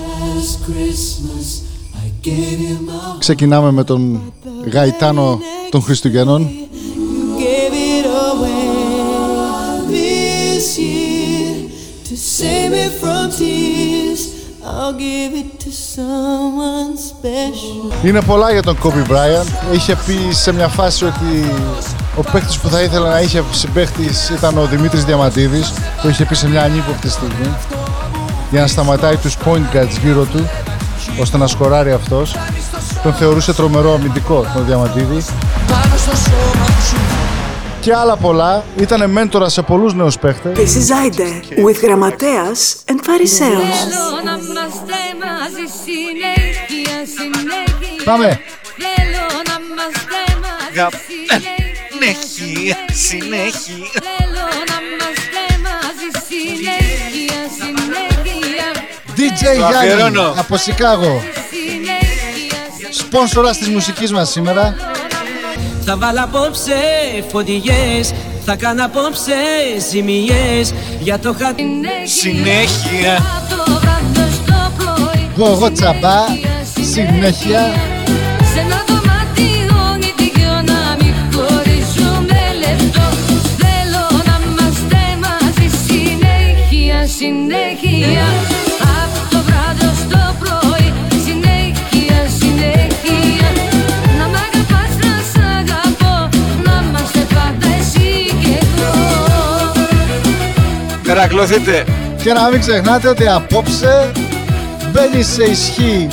Ξεκινάμε με τον Γαϊτάνο των Χριστουγέννων. gave it away this year to save me from tears. I'll give it to someone special. Είναι πολλά για τον Kobe Bryant. Είχε πει σε μια φάση ότι ο παίκτης που θα ήθελα να είχε συμπαίχτης ήταν ο Δημήτρης Διαμαντίδης. Το είχε πει σε μια ανύποπτη στιγμή. Για να σταματάει τους point guards γύρω του, ώστε να σκοράρει αυτός. Τον θεωρούσε τρομερό αμυντικό τον Διαμαντίδη. Πάνω στο σώμα σου Και άλλα πολλά. Ήταν μέντορα σε πολλούς νέους παίχτες. This is Zaide with Γραμματέας and Φαρισαίος. Θέλω να είμαστε μαζί συνέχεια, συνέχεια. Πάμε. Θέλω να είμαστε μαζί συνέχεια, συνέχεια. Θέλω να είμαστε μαζί συνέχεια, συνέχεια. DJ Το Γιάννη αφιερώνω. από Σικάγο. Συνέχεια, Σπόνσορας της μουσικής μας σήμερα. Θα βάλω απόψε φωτιές Θα κάνω απόψε ζημιές Για το χατ... Συνέχεια το βράδυ στο πρωί. Εγώ, εγώ τσαμπά. Συνέχεια. Σε ένα δωμάτιο νητικιό να μην χωρίζουμε λεπτό Θέλω να είμαστε μαζί συνέχεια, συνέχεια Καρακλωθείτε. Και να μην ξεχνάτε ότι απόψε μπαίνει σε ισχύ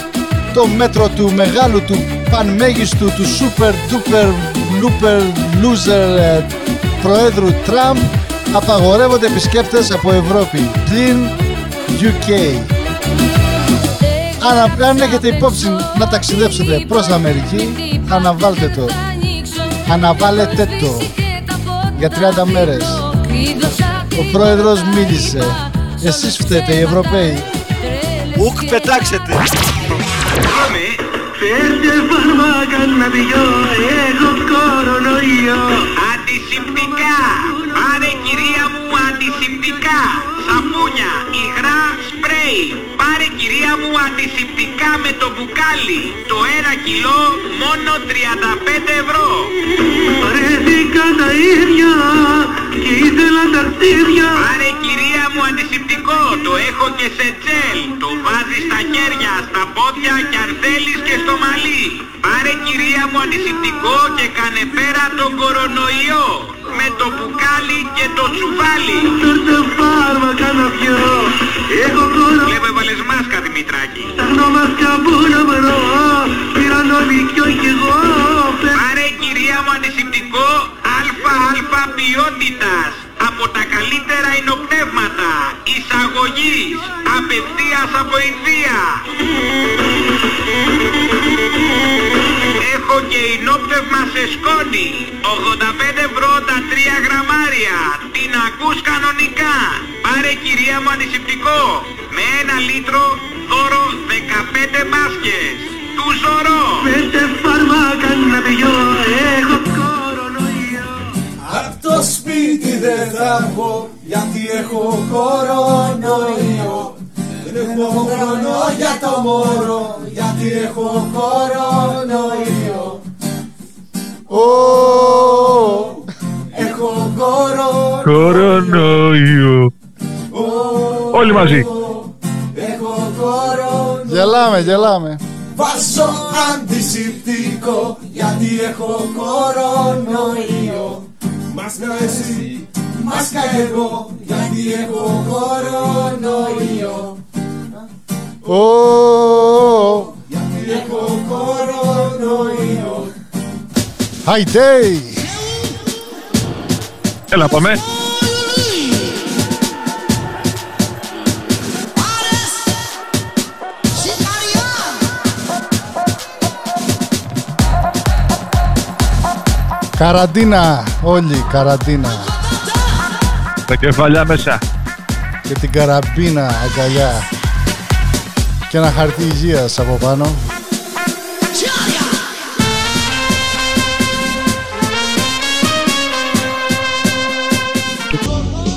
το μέτρο του μεγάλου του πανμέγιστου του super duper looper loser ε, προέδρου Τραμπ απαγορεύονται επισκέπτες από Ευρώπη. Πλην UK αν, αν έχετε υπόψη να ταξιδέψετε προς Αμερική. Αναβάλτε το. Αναβάλετε το. Για 30 μέρες ο πρόεδρος μίλησε εσείς φταίτε οι Ευρωπαίοι Ουκ πετάξετε Θες και φάρμακα να πιω Έχω κορονοϊό Αντισηπτικά! Πάρε κυρία μου αντισηπτικά! Σαπούνια, υγρά, σπρέι! Πάρε κυρία μου αντισηπτικά με το μπουκάλι! Το ένα κιλό μόνο 35 ευρώ! Παρέθηκα τα ίδια Και ήθελα ταξίδια Πάρε κυρία μου αντισηπτικό! Το έχω και σε τζέλ! Το βάζεις στα χέρια, στα πόδια και αν θέλεις και στο μαλλί! Πάρε κυρία μου αντισηπτικό και κάνε πέρα τον κορονοϊό! Με το μπουκάλι και το τσουβάλι! Φέρτε φάρμακα να πιω Έχω κορονοϊό Βλέπω έβαλες μάσκα Δημητράκη. Ψάχνω μάσκα που να βρω Πήραν όλοι κι όχι εγώ Πάρε κυρία μου αντισηπτικό ΑΑ ποιότητας από τα καλύτερα εινοπνεύματα εισαγωγής απευθείας από Ινδία. Έχω Έχω και υνόπτευμα σε σκόνη. 85 ευρώ τα 3 γραμμάρια. Την ακούς κανονικά. Πάρε κυρία μου αντισηπτικό. Με ένα λίτρο δώρο 15 μάσκες. Του ζωρώ. Πέντε φάρμακα να πιω, έχω κορονοϊό Απ' το σπίτι δεν θα βγω, γιατί έχω κορονοϊό Δεν έχω χρόνο για το μωρό, γιατί έχω κορονοϊό Ω, έχω κορονοϊό Κορονοϊό. Όλοι μαζί. Έχω κορονοϊό Γελάμε, γελάμε. Βάζω αντισηπτικό γιατί έχω κορονοϊό Μάσκα εσύ, μάσκα εγώ γιατί έχω κορονοϊό Ω, Γιατί έχω κορονοϊό Χαϊτέι! Έλα, πάμε. Καραντίνα, όλοι, καραντίνα. Τα κεφαλιά μέσα. Και την καραμπίνα αγκαλιά. Και ένα χαρτί υγείας από πάνω.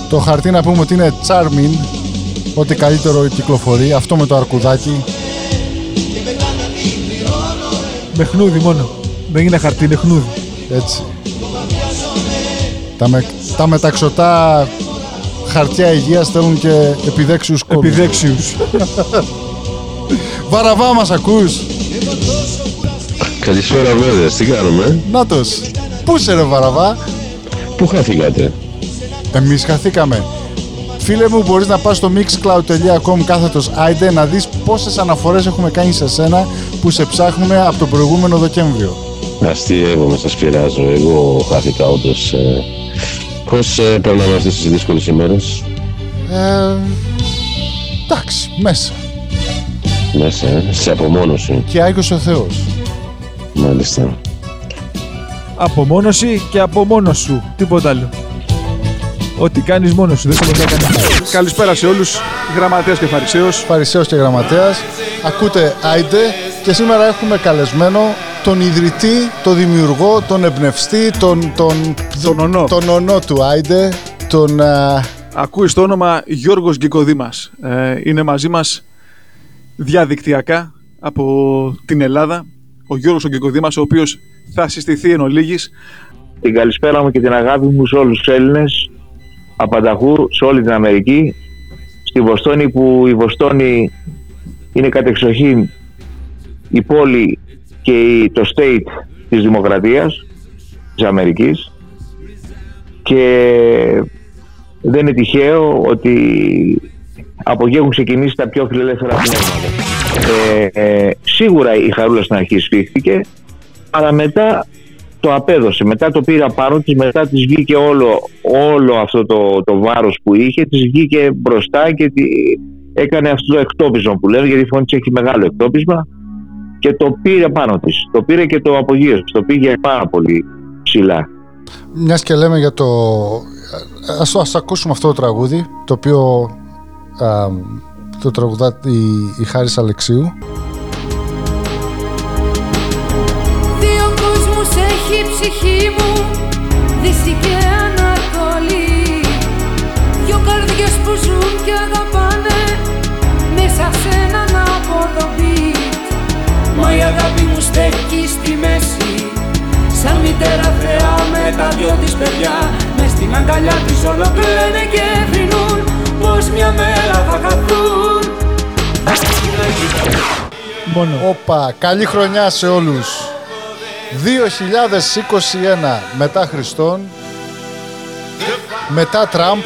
Το χαρτί να πούμε ότι είναι Charmin, ό,τι καλύτερο κυκλοφορεί. Αυτό με το αρκουδάκι. Με χνούδι μόνο. Δεν είναι χαρτί, είναι χνούδι. Έτσι. Τα, με, τα μεταξωτά χαρτιά υγείας θέλουν και επιδέξιους κόλους. Επιδέξιους. Βαραβά μας ακούς. Καλησπέρα βέβαια, τι κάνουμε; Νάτος. Πού είσαι ρε Βαραβά; Πού χαθήκατε; Εμείς χαθήκαμε. Φίλε μου, μπορείς να πας στο mixcloud.com κάθετος άιντε να δεις πόσες αναφορές έχουμε κάνει σε σένα που σε ψάχνουμε από τον προηγούμενο Δεκέμβριο. Αστείευομαι, σας πειράζω. Εγώ χάθηκα όντως. Ε, πώς ε, περνάμε αυτές τις δύσκολες ημέρες; Ε, εντάξει, μέσα. Μέσα, ε, σε απομόνωση. Και Άγιος ο Θεός. Μάλιστα. Απομόνωση και από μόνος σου. Τίποτα άλλο. Ό,τι κάνεις μόνος σου, δεν σε βοηθάει κανένα. Καλησπέρα σε όλους, γραμματέας και φαρισαίος. Φαρισαίος και γραμματέας. Ακούτε Άιντε και σήμερα έχουμε καλεσμένο τον ιδρυτή, τον δημιουργό, τον εμπνευστή, τον, τον, Τον ονό. τον ονό του Άιντε, τον... α, Ακούεις το όνομα Γιώργος Γκικοδήμας. Ε, είναι μαζί μας διαδικτυακά από την Ελλάδα. Ο Γιώργος ο Γκικοδήμας, ο οποίος θα συστηθεί εν ολίγης. Την καλησπέρα μου και την αγάπη μου σε όλους τους Έλληνες απανταχού σε όλη την Αμερική στη Βοστόνη που η Βοστόνη είναι κατεξοχήν η πόλη και η- το state της δημοκρατίας της Αμερικής. Και δεν είναι τυχαίο ότι από εκεί έχουν ξεκινήσει τα πιο φιλελεύθερα πνεύματα. Ε, ε, σίγουρα η Χαρούλα στην αρχή σφίχθηκε αλλά μετά το απέδωσε, μετά το πήρα πάνω της, μετά της βγήκε όλο, όλο αυτό το, το βάρος που είχε, της βγήκε μπροστά και τη, έκανε αυτό το εκτόπισμα που λένε, γιατί η φωνή της έχει μεγάλο εκτόπισμα και το πήρε πάνω της, το πήρε και το απογείωσε, το πήγε πάρα πολύ ψηλά. Μιας και λέμε για το... Ας, το- ας ακούσουμε αυτό το τραγούδι, το οποίο α, το τραγουδά η, η Χάρης Αλεξίου. Τα δυο της παιδιά Μες στην αγκαλιά της όλο κλαίνε και θρυνούν Πως μια μέρα θα χαθούν Μόνο. Όπα, καλή χρονιά σε όλους. 2021 μετά Χριστόν, μετά Τραμπ,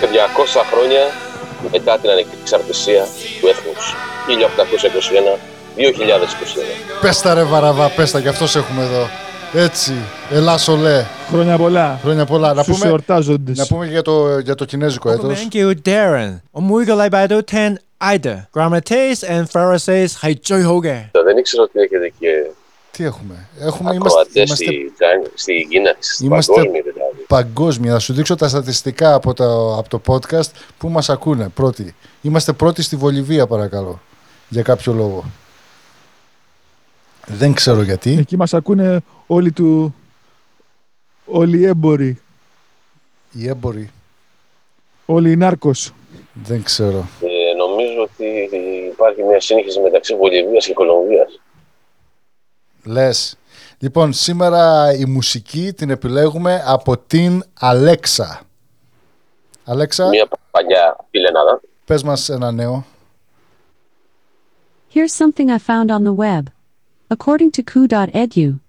Και 200 χρόνια μετά την ανεξαρτησία του έθνους. 2021. Πες τα ρε Βαραβά, πες τα, γι' αυτός σε έχουμε εδώ. Έτσι, ελά σολέ. Χρόνια πολλά. Χρόνια πολλά. Να πούμε, να πούμε για, το, για το κινέζικο έτος. Thank you, Darren. Γραμματέις and Pharisees, Δεν ήξερα ότι έχετε και τι έχουμε; έχουμε είμαστε, είμαστε, στη, στη Κίνα, είμαστε παγκόσμια. Δηλαδή. Παγκόσμια. Θα σου δείξω τα στατιστικά από το, από το podcast που μας ακούνε πρώτοι. Είμαστε πρώτοι στη Βολιβία παρακαλώ. Για κάποιο λόγο. Δεν ξέρω γιατί. Εκεί μας ακούνε όλοι του... Όλοι οι έμποροι, Οι έμποροι. όλοι οι νάρκος. Δεν ξέρω. Ε, νομίζω ότι υπάρχει μια σύγχυση μεταξύ Βολιβίας και Κολομβίας. Λες. Λοιπόν, σήμερα η μουσική την επιλέγουμε από την Αλέξα. Αλέξα, Μια παλιά φιλενάδα. πες μας ένα νέο. Here's something I found on the web. According to coup.edu,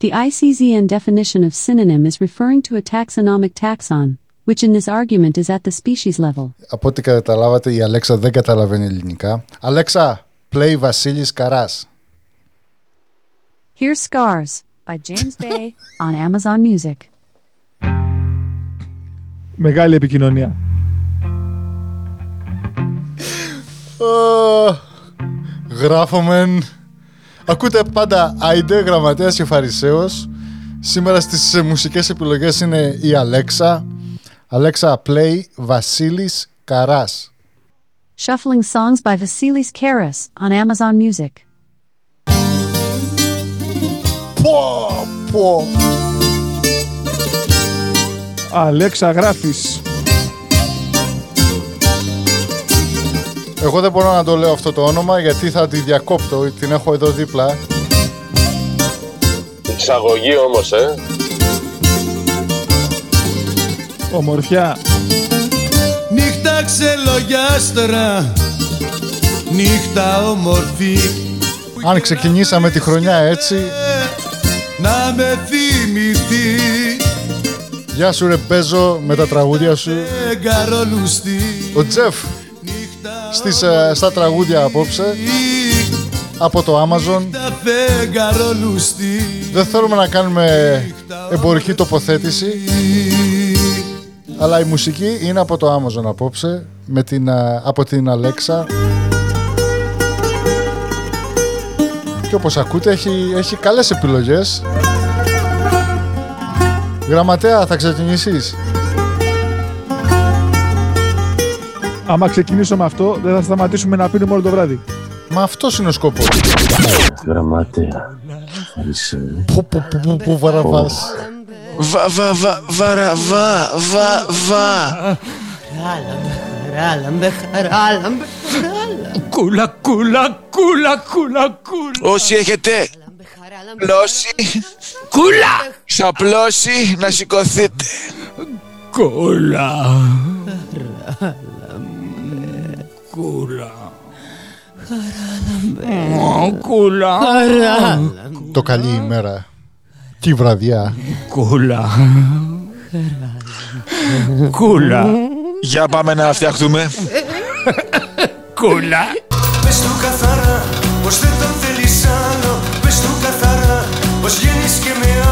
the ICZN definition of synonym is referring to a taxonomic taxon, which in this argument is at the species level. Από ό,τι καταλάβατε η Αλέξα δεν καταλαβαίνει ελληνικά. Αλέξα, play Βασίλης Καράς. Here's Scars by James Bay on Amazon Music. Μεγάλη επικοινωνία. Ω, Γράφομεν. Ακούτε πάντα Άιντε, γραμματέας και φαρισαίος. Σήμερα στις ε, μουσικές επιλογές είναι η Αλέξα. Αλέξα, play Βασίλης Καράς. Shuffling songs by Vasilis Karas on Amazon Music. Πω, πω. Αλέξα γράφεις. Εγώ δεν μπορώ να το λέω αυτό το όνομα γιατί θα τη διακόπτω. Την έχω εδώ δίπλα. Εξαγωγή όμως, ε. Ομορφιά. Νύχτα ξελογιάστρα Νύχτα όμορφη Αν ξεκινήσαμε τη χρονιά έτσι, Να με θυμηθεί γεια σου ρε Μπέζο με τα τραγούδια σου. Εγκαρολουστή Ο Τζεφ στις, ε, στα τραγούδια απόψε από το Amazon. Εγκαρολουστή Δεν θέλουμε να κάνουμε εμπορική τοποθέτηση αλλά η μουσική είναι από το Amazon απόψε με την, α, από την Alexa. Και όπως ακούτε έχει, έχει καλές επιλογές. Γραμματέα θα ξεκινήσεις Άμα ξεκινήσω με αυτό, δεν θα σταματήσουμε να πίνουμε όλο το βράδυ. Μα αυτός είναι ο σκοπός Γραμματέα. Φαρισαίο. Πού, πού, πού, πού, πού βαραβάς Βα, βα, βα, βαραβά, βα, βα. Κούλα, κούλα, κούλα, κούλα, κούλα. Όσοι έχετε πλώσει, κούλα, σαπλώσει, να σηκωθείτε. Κούλα. Κούλα. Ω, Κούλα. Το καλή ημέρα και η βραδιά Κούλα. Κούλα. Για πάμε να φτιαχτούμε. Κούλα. Πες του καθαρά πως δεν τον θέλεις άλλο Πες του καθαρά πως βγαίνεις και με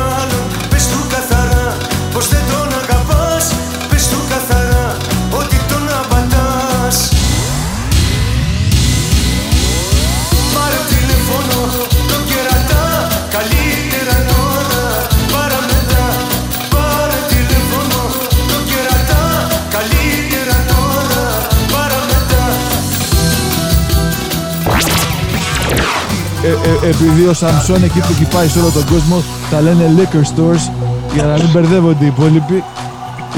Ε, ε, επειδή ο Σαμσόν εκεί που κυπάει σε όλο τον κόσμο τα λένε liquor stores για να μην μπερδεύονται οι υπόλοιποι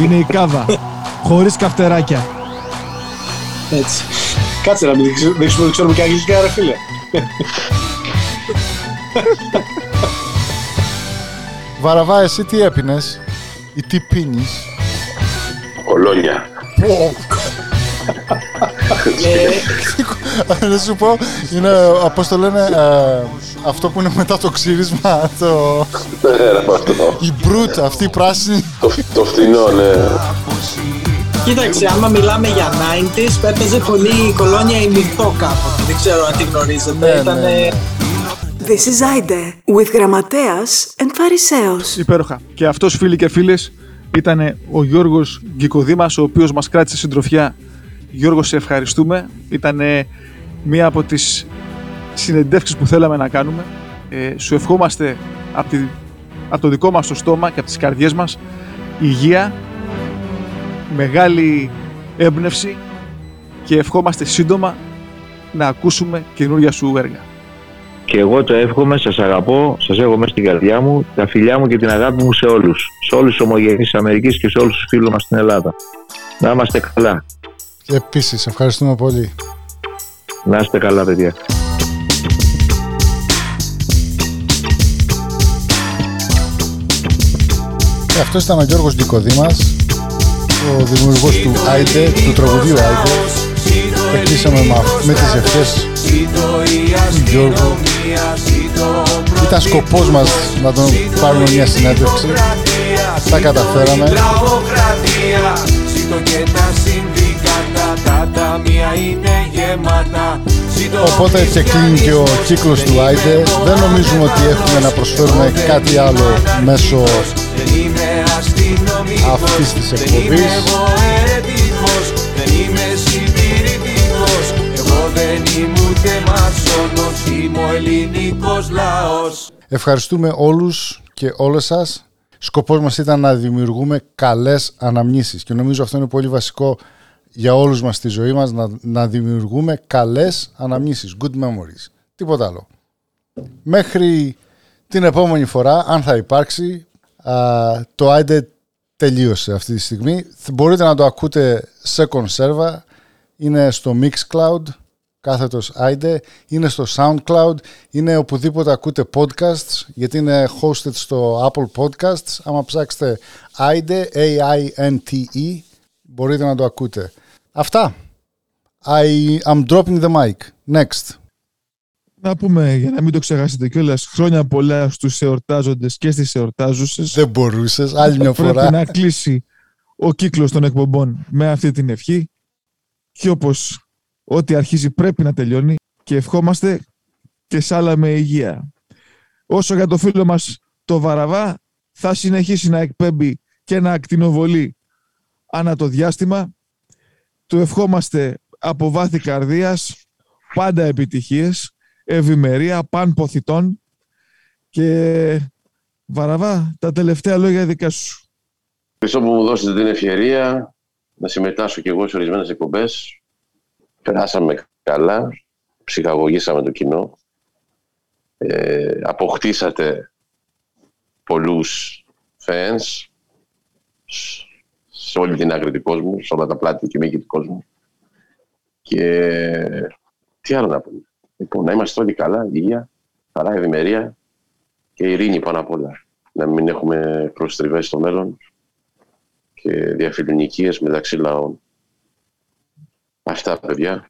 είναι η κάβα χωρίς καυτεράκια Έτσι. Κάτσε να μην δείξουμε δείξουμε ότι ξέρουμε και αγγλικά, ρε φίλε. Βαραβά εσύ τι έπινες; Ή τι πίνεις; Κολόνια. Να σου πω, είναι, πώς το λένε, ε, αυτό που είναι μετά το ξύρισμα, το... η μπρούτ, αυτή η πράσινη. Το φτηνό, ναι. Κοίταξε, άμα μιλάμε για 90s, έπαιζε πολύ η κολόνια η μυθό κάποτε. Δεν ξέρω αν τη γνωρίζετε. Ναι, Ήτανε... ναι. This is Aide with Γραμματέας and Φαρισαίος. Υπέροχα. Και αυτός φίλοι και φίλες ήταν ο Γιώργος Γκικοδήμας ο οποίος μας κράτησε συντροφιά Γιώργος, σε ευχαριστούμε. Ήταν μία από τις συνεντεύξεις που θέλαμε να κάνουμε. Ε, σου ευχόμαστε από, τη, από το δικό μας το στόμα και από τις καρδιές μας υγεία, μεγάλη έμπνευση και ευχόμαστε σύντομα να ακούσουμε καινούργια σου έργα. Και εγώ το εύχομαι, σας αγαπώ, σας έχω μέσα στην καρδιά μου, τα φιλιά μου και την αγάπη μου σε όλους. Σε όλους τους ομογενείς της Αμερικής και σε όλους τους φίλους μας στην Ελλάδα. Να είμαστε καλά. Επίσης, ευχαριστούμε πολύ. Να είστε καλά, παιδιά. Ε, αυτός ήταν ο Γιώργος Νικοδήμας, ο δημιουργός του Άιντε, του τραγουδίου Άιντε. Και κλείσαμε με, με τις ευχές του Γιώργου. Ήταν σκοπός μας να τον πάρουμε μια συνέντευξη. Τα καταφέραμε. Τα ταμεία είναι γεμάτα. Ζήτω Οπότε και κλείνει και ο κύκλος του Άιντε. Δεν νομίζουμε ότι έχουμε να προσφέρουμε κάτι άλλο μέσω Δεν είμαι αστυνομικός, αυτής της δεν εκπομπής. είμαι εγώ ερετικός, δεν είμαι συντηρητικός. Εγώ δεν είμαι ούτε μασόνος, είμαι ο ελληνικός λαός. Ευχαριστούμε όλους και όλες σας. Σκοπός μας ήταν να δημιουργούμε καλές αναμνήσεις και νομίζω αυτό είναι πολύ βασικό για όλους μας στη ζωή μας να, να δημιουργούμε καλές αναμνήσεις, good memories, τίποτα άλλο. Μέχρι την επόμενη φορά, αν θα υπάρξει, α, το IDE τελείωσε αυτή τη στιγμή. Μπορείτε να το ακούτε σε κονσέρβα, είναι στο Mixcloud, κάθετος IDE, είναι στο SoundCloud, είναι οπουδήποτε ακούτε podcasts, γιατί είναι hosted στο Apple Podcasts. Άμα ψάξετε IDE, A-I-N-T-E, μπορείτε να το ακούτε. Αυτά. I am dropping the mic. Next. Να πούμε, για να μην το ξεχάσετε κιόλας, χρόνια πολλά στους εορτάζοντες και στις εορτάζουσες. Δεν μπορούσες, άλλη μια φορά. Πρέπει να κλείσει ο κύκλος των εκπομπών με αυτή την ευχή. Και όπως ό,τι αρχίζει πρέπει να τελειώνει και ευχόμαστε και σ' άλλα με υγεία. Όσο για το φίλο μας το Βαραβά θα συνεχίσει να εκπέμπει και να ακτινοβολεί ανά το διάστημα. Του ευχόμαστε από βάθη καρδίας πάντα επιτυχίες, ευημερία, παν ποθητών και Βαραβά, τα τελευταία λόγια δικά σου. Ευχαριστώ που μου δώσετε την ευκαιρία να συμμετάσχω και εγώ σε ορισμένες εκπομπές. Περάσαμε καλά, ψυχαγωγήσαμε το κοινό. Ε, αποκτήσατε πολλούς fans σ- σε όλη την άκρη του κόσμου, σε όλα τα πλάτη και μήκη του κόσμου. Και τι άλλο να πούμε. Λοιπόν, να είμαστε όλοι καλά, υγεία, χαρά, ευημερία και ειρήνη πάνω απ' όλα. Να μην έχουμε προστριβές στο μέλλον και διαφιλονικίες μεταξύ λαών. Αυτά, παιδιά.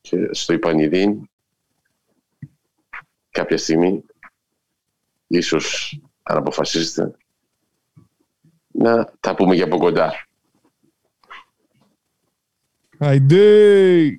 Και στο Ιπανιδίν, κάποια στιγμή, ίσως αν αποφασίσετε, να τα πούμε και από κοντά. Αϊντε!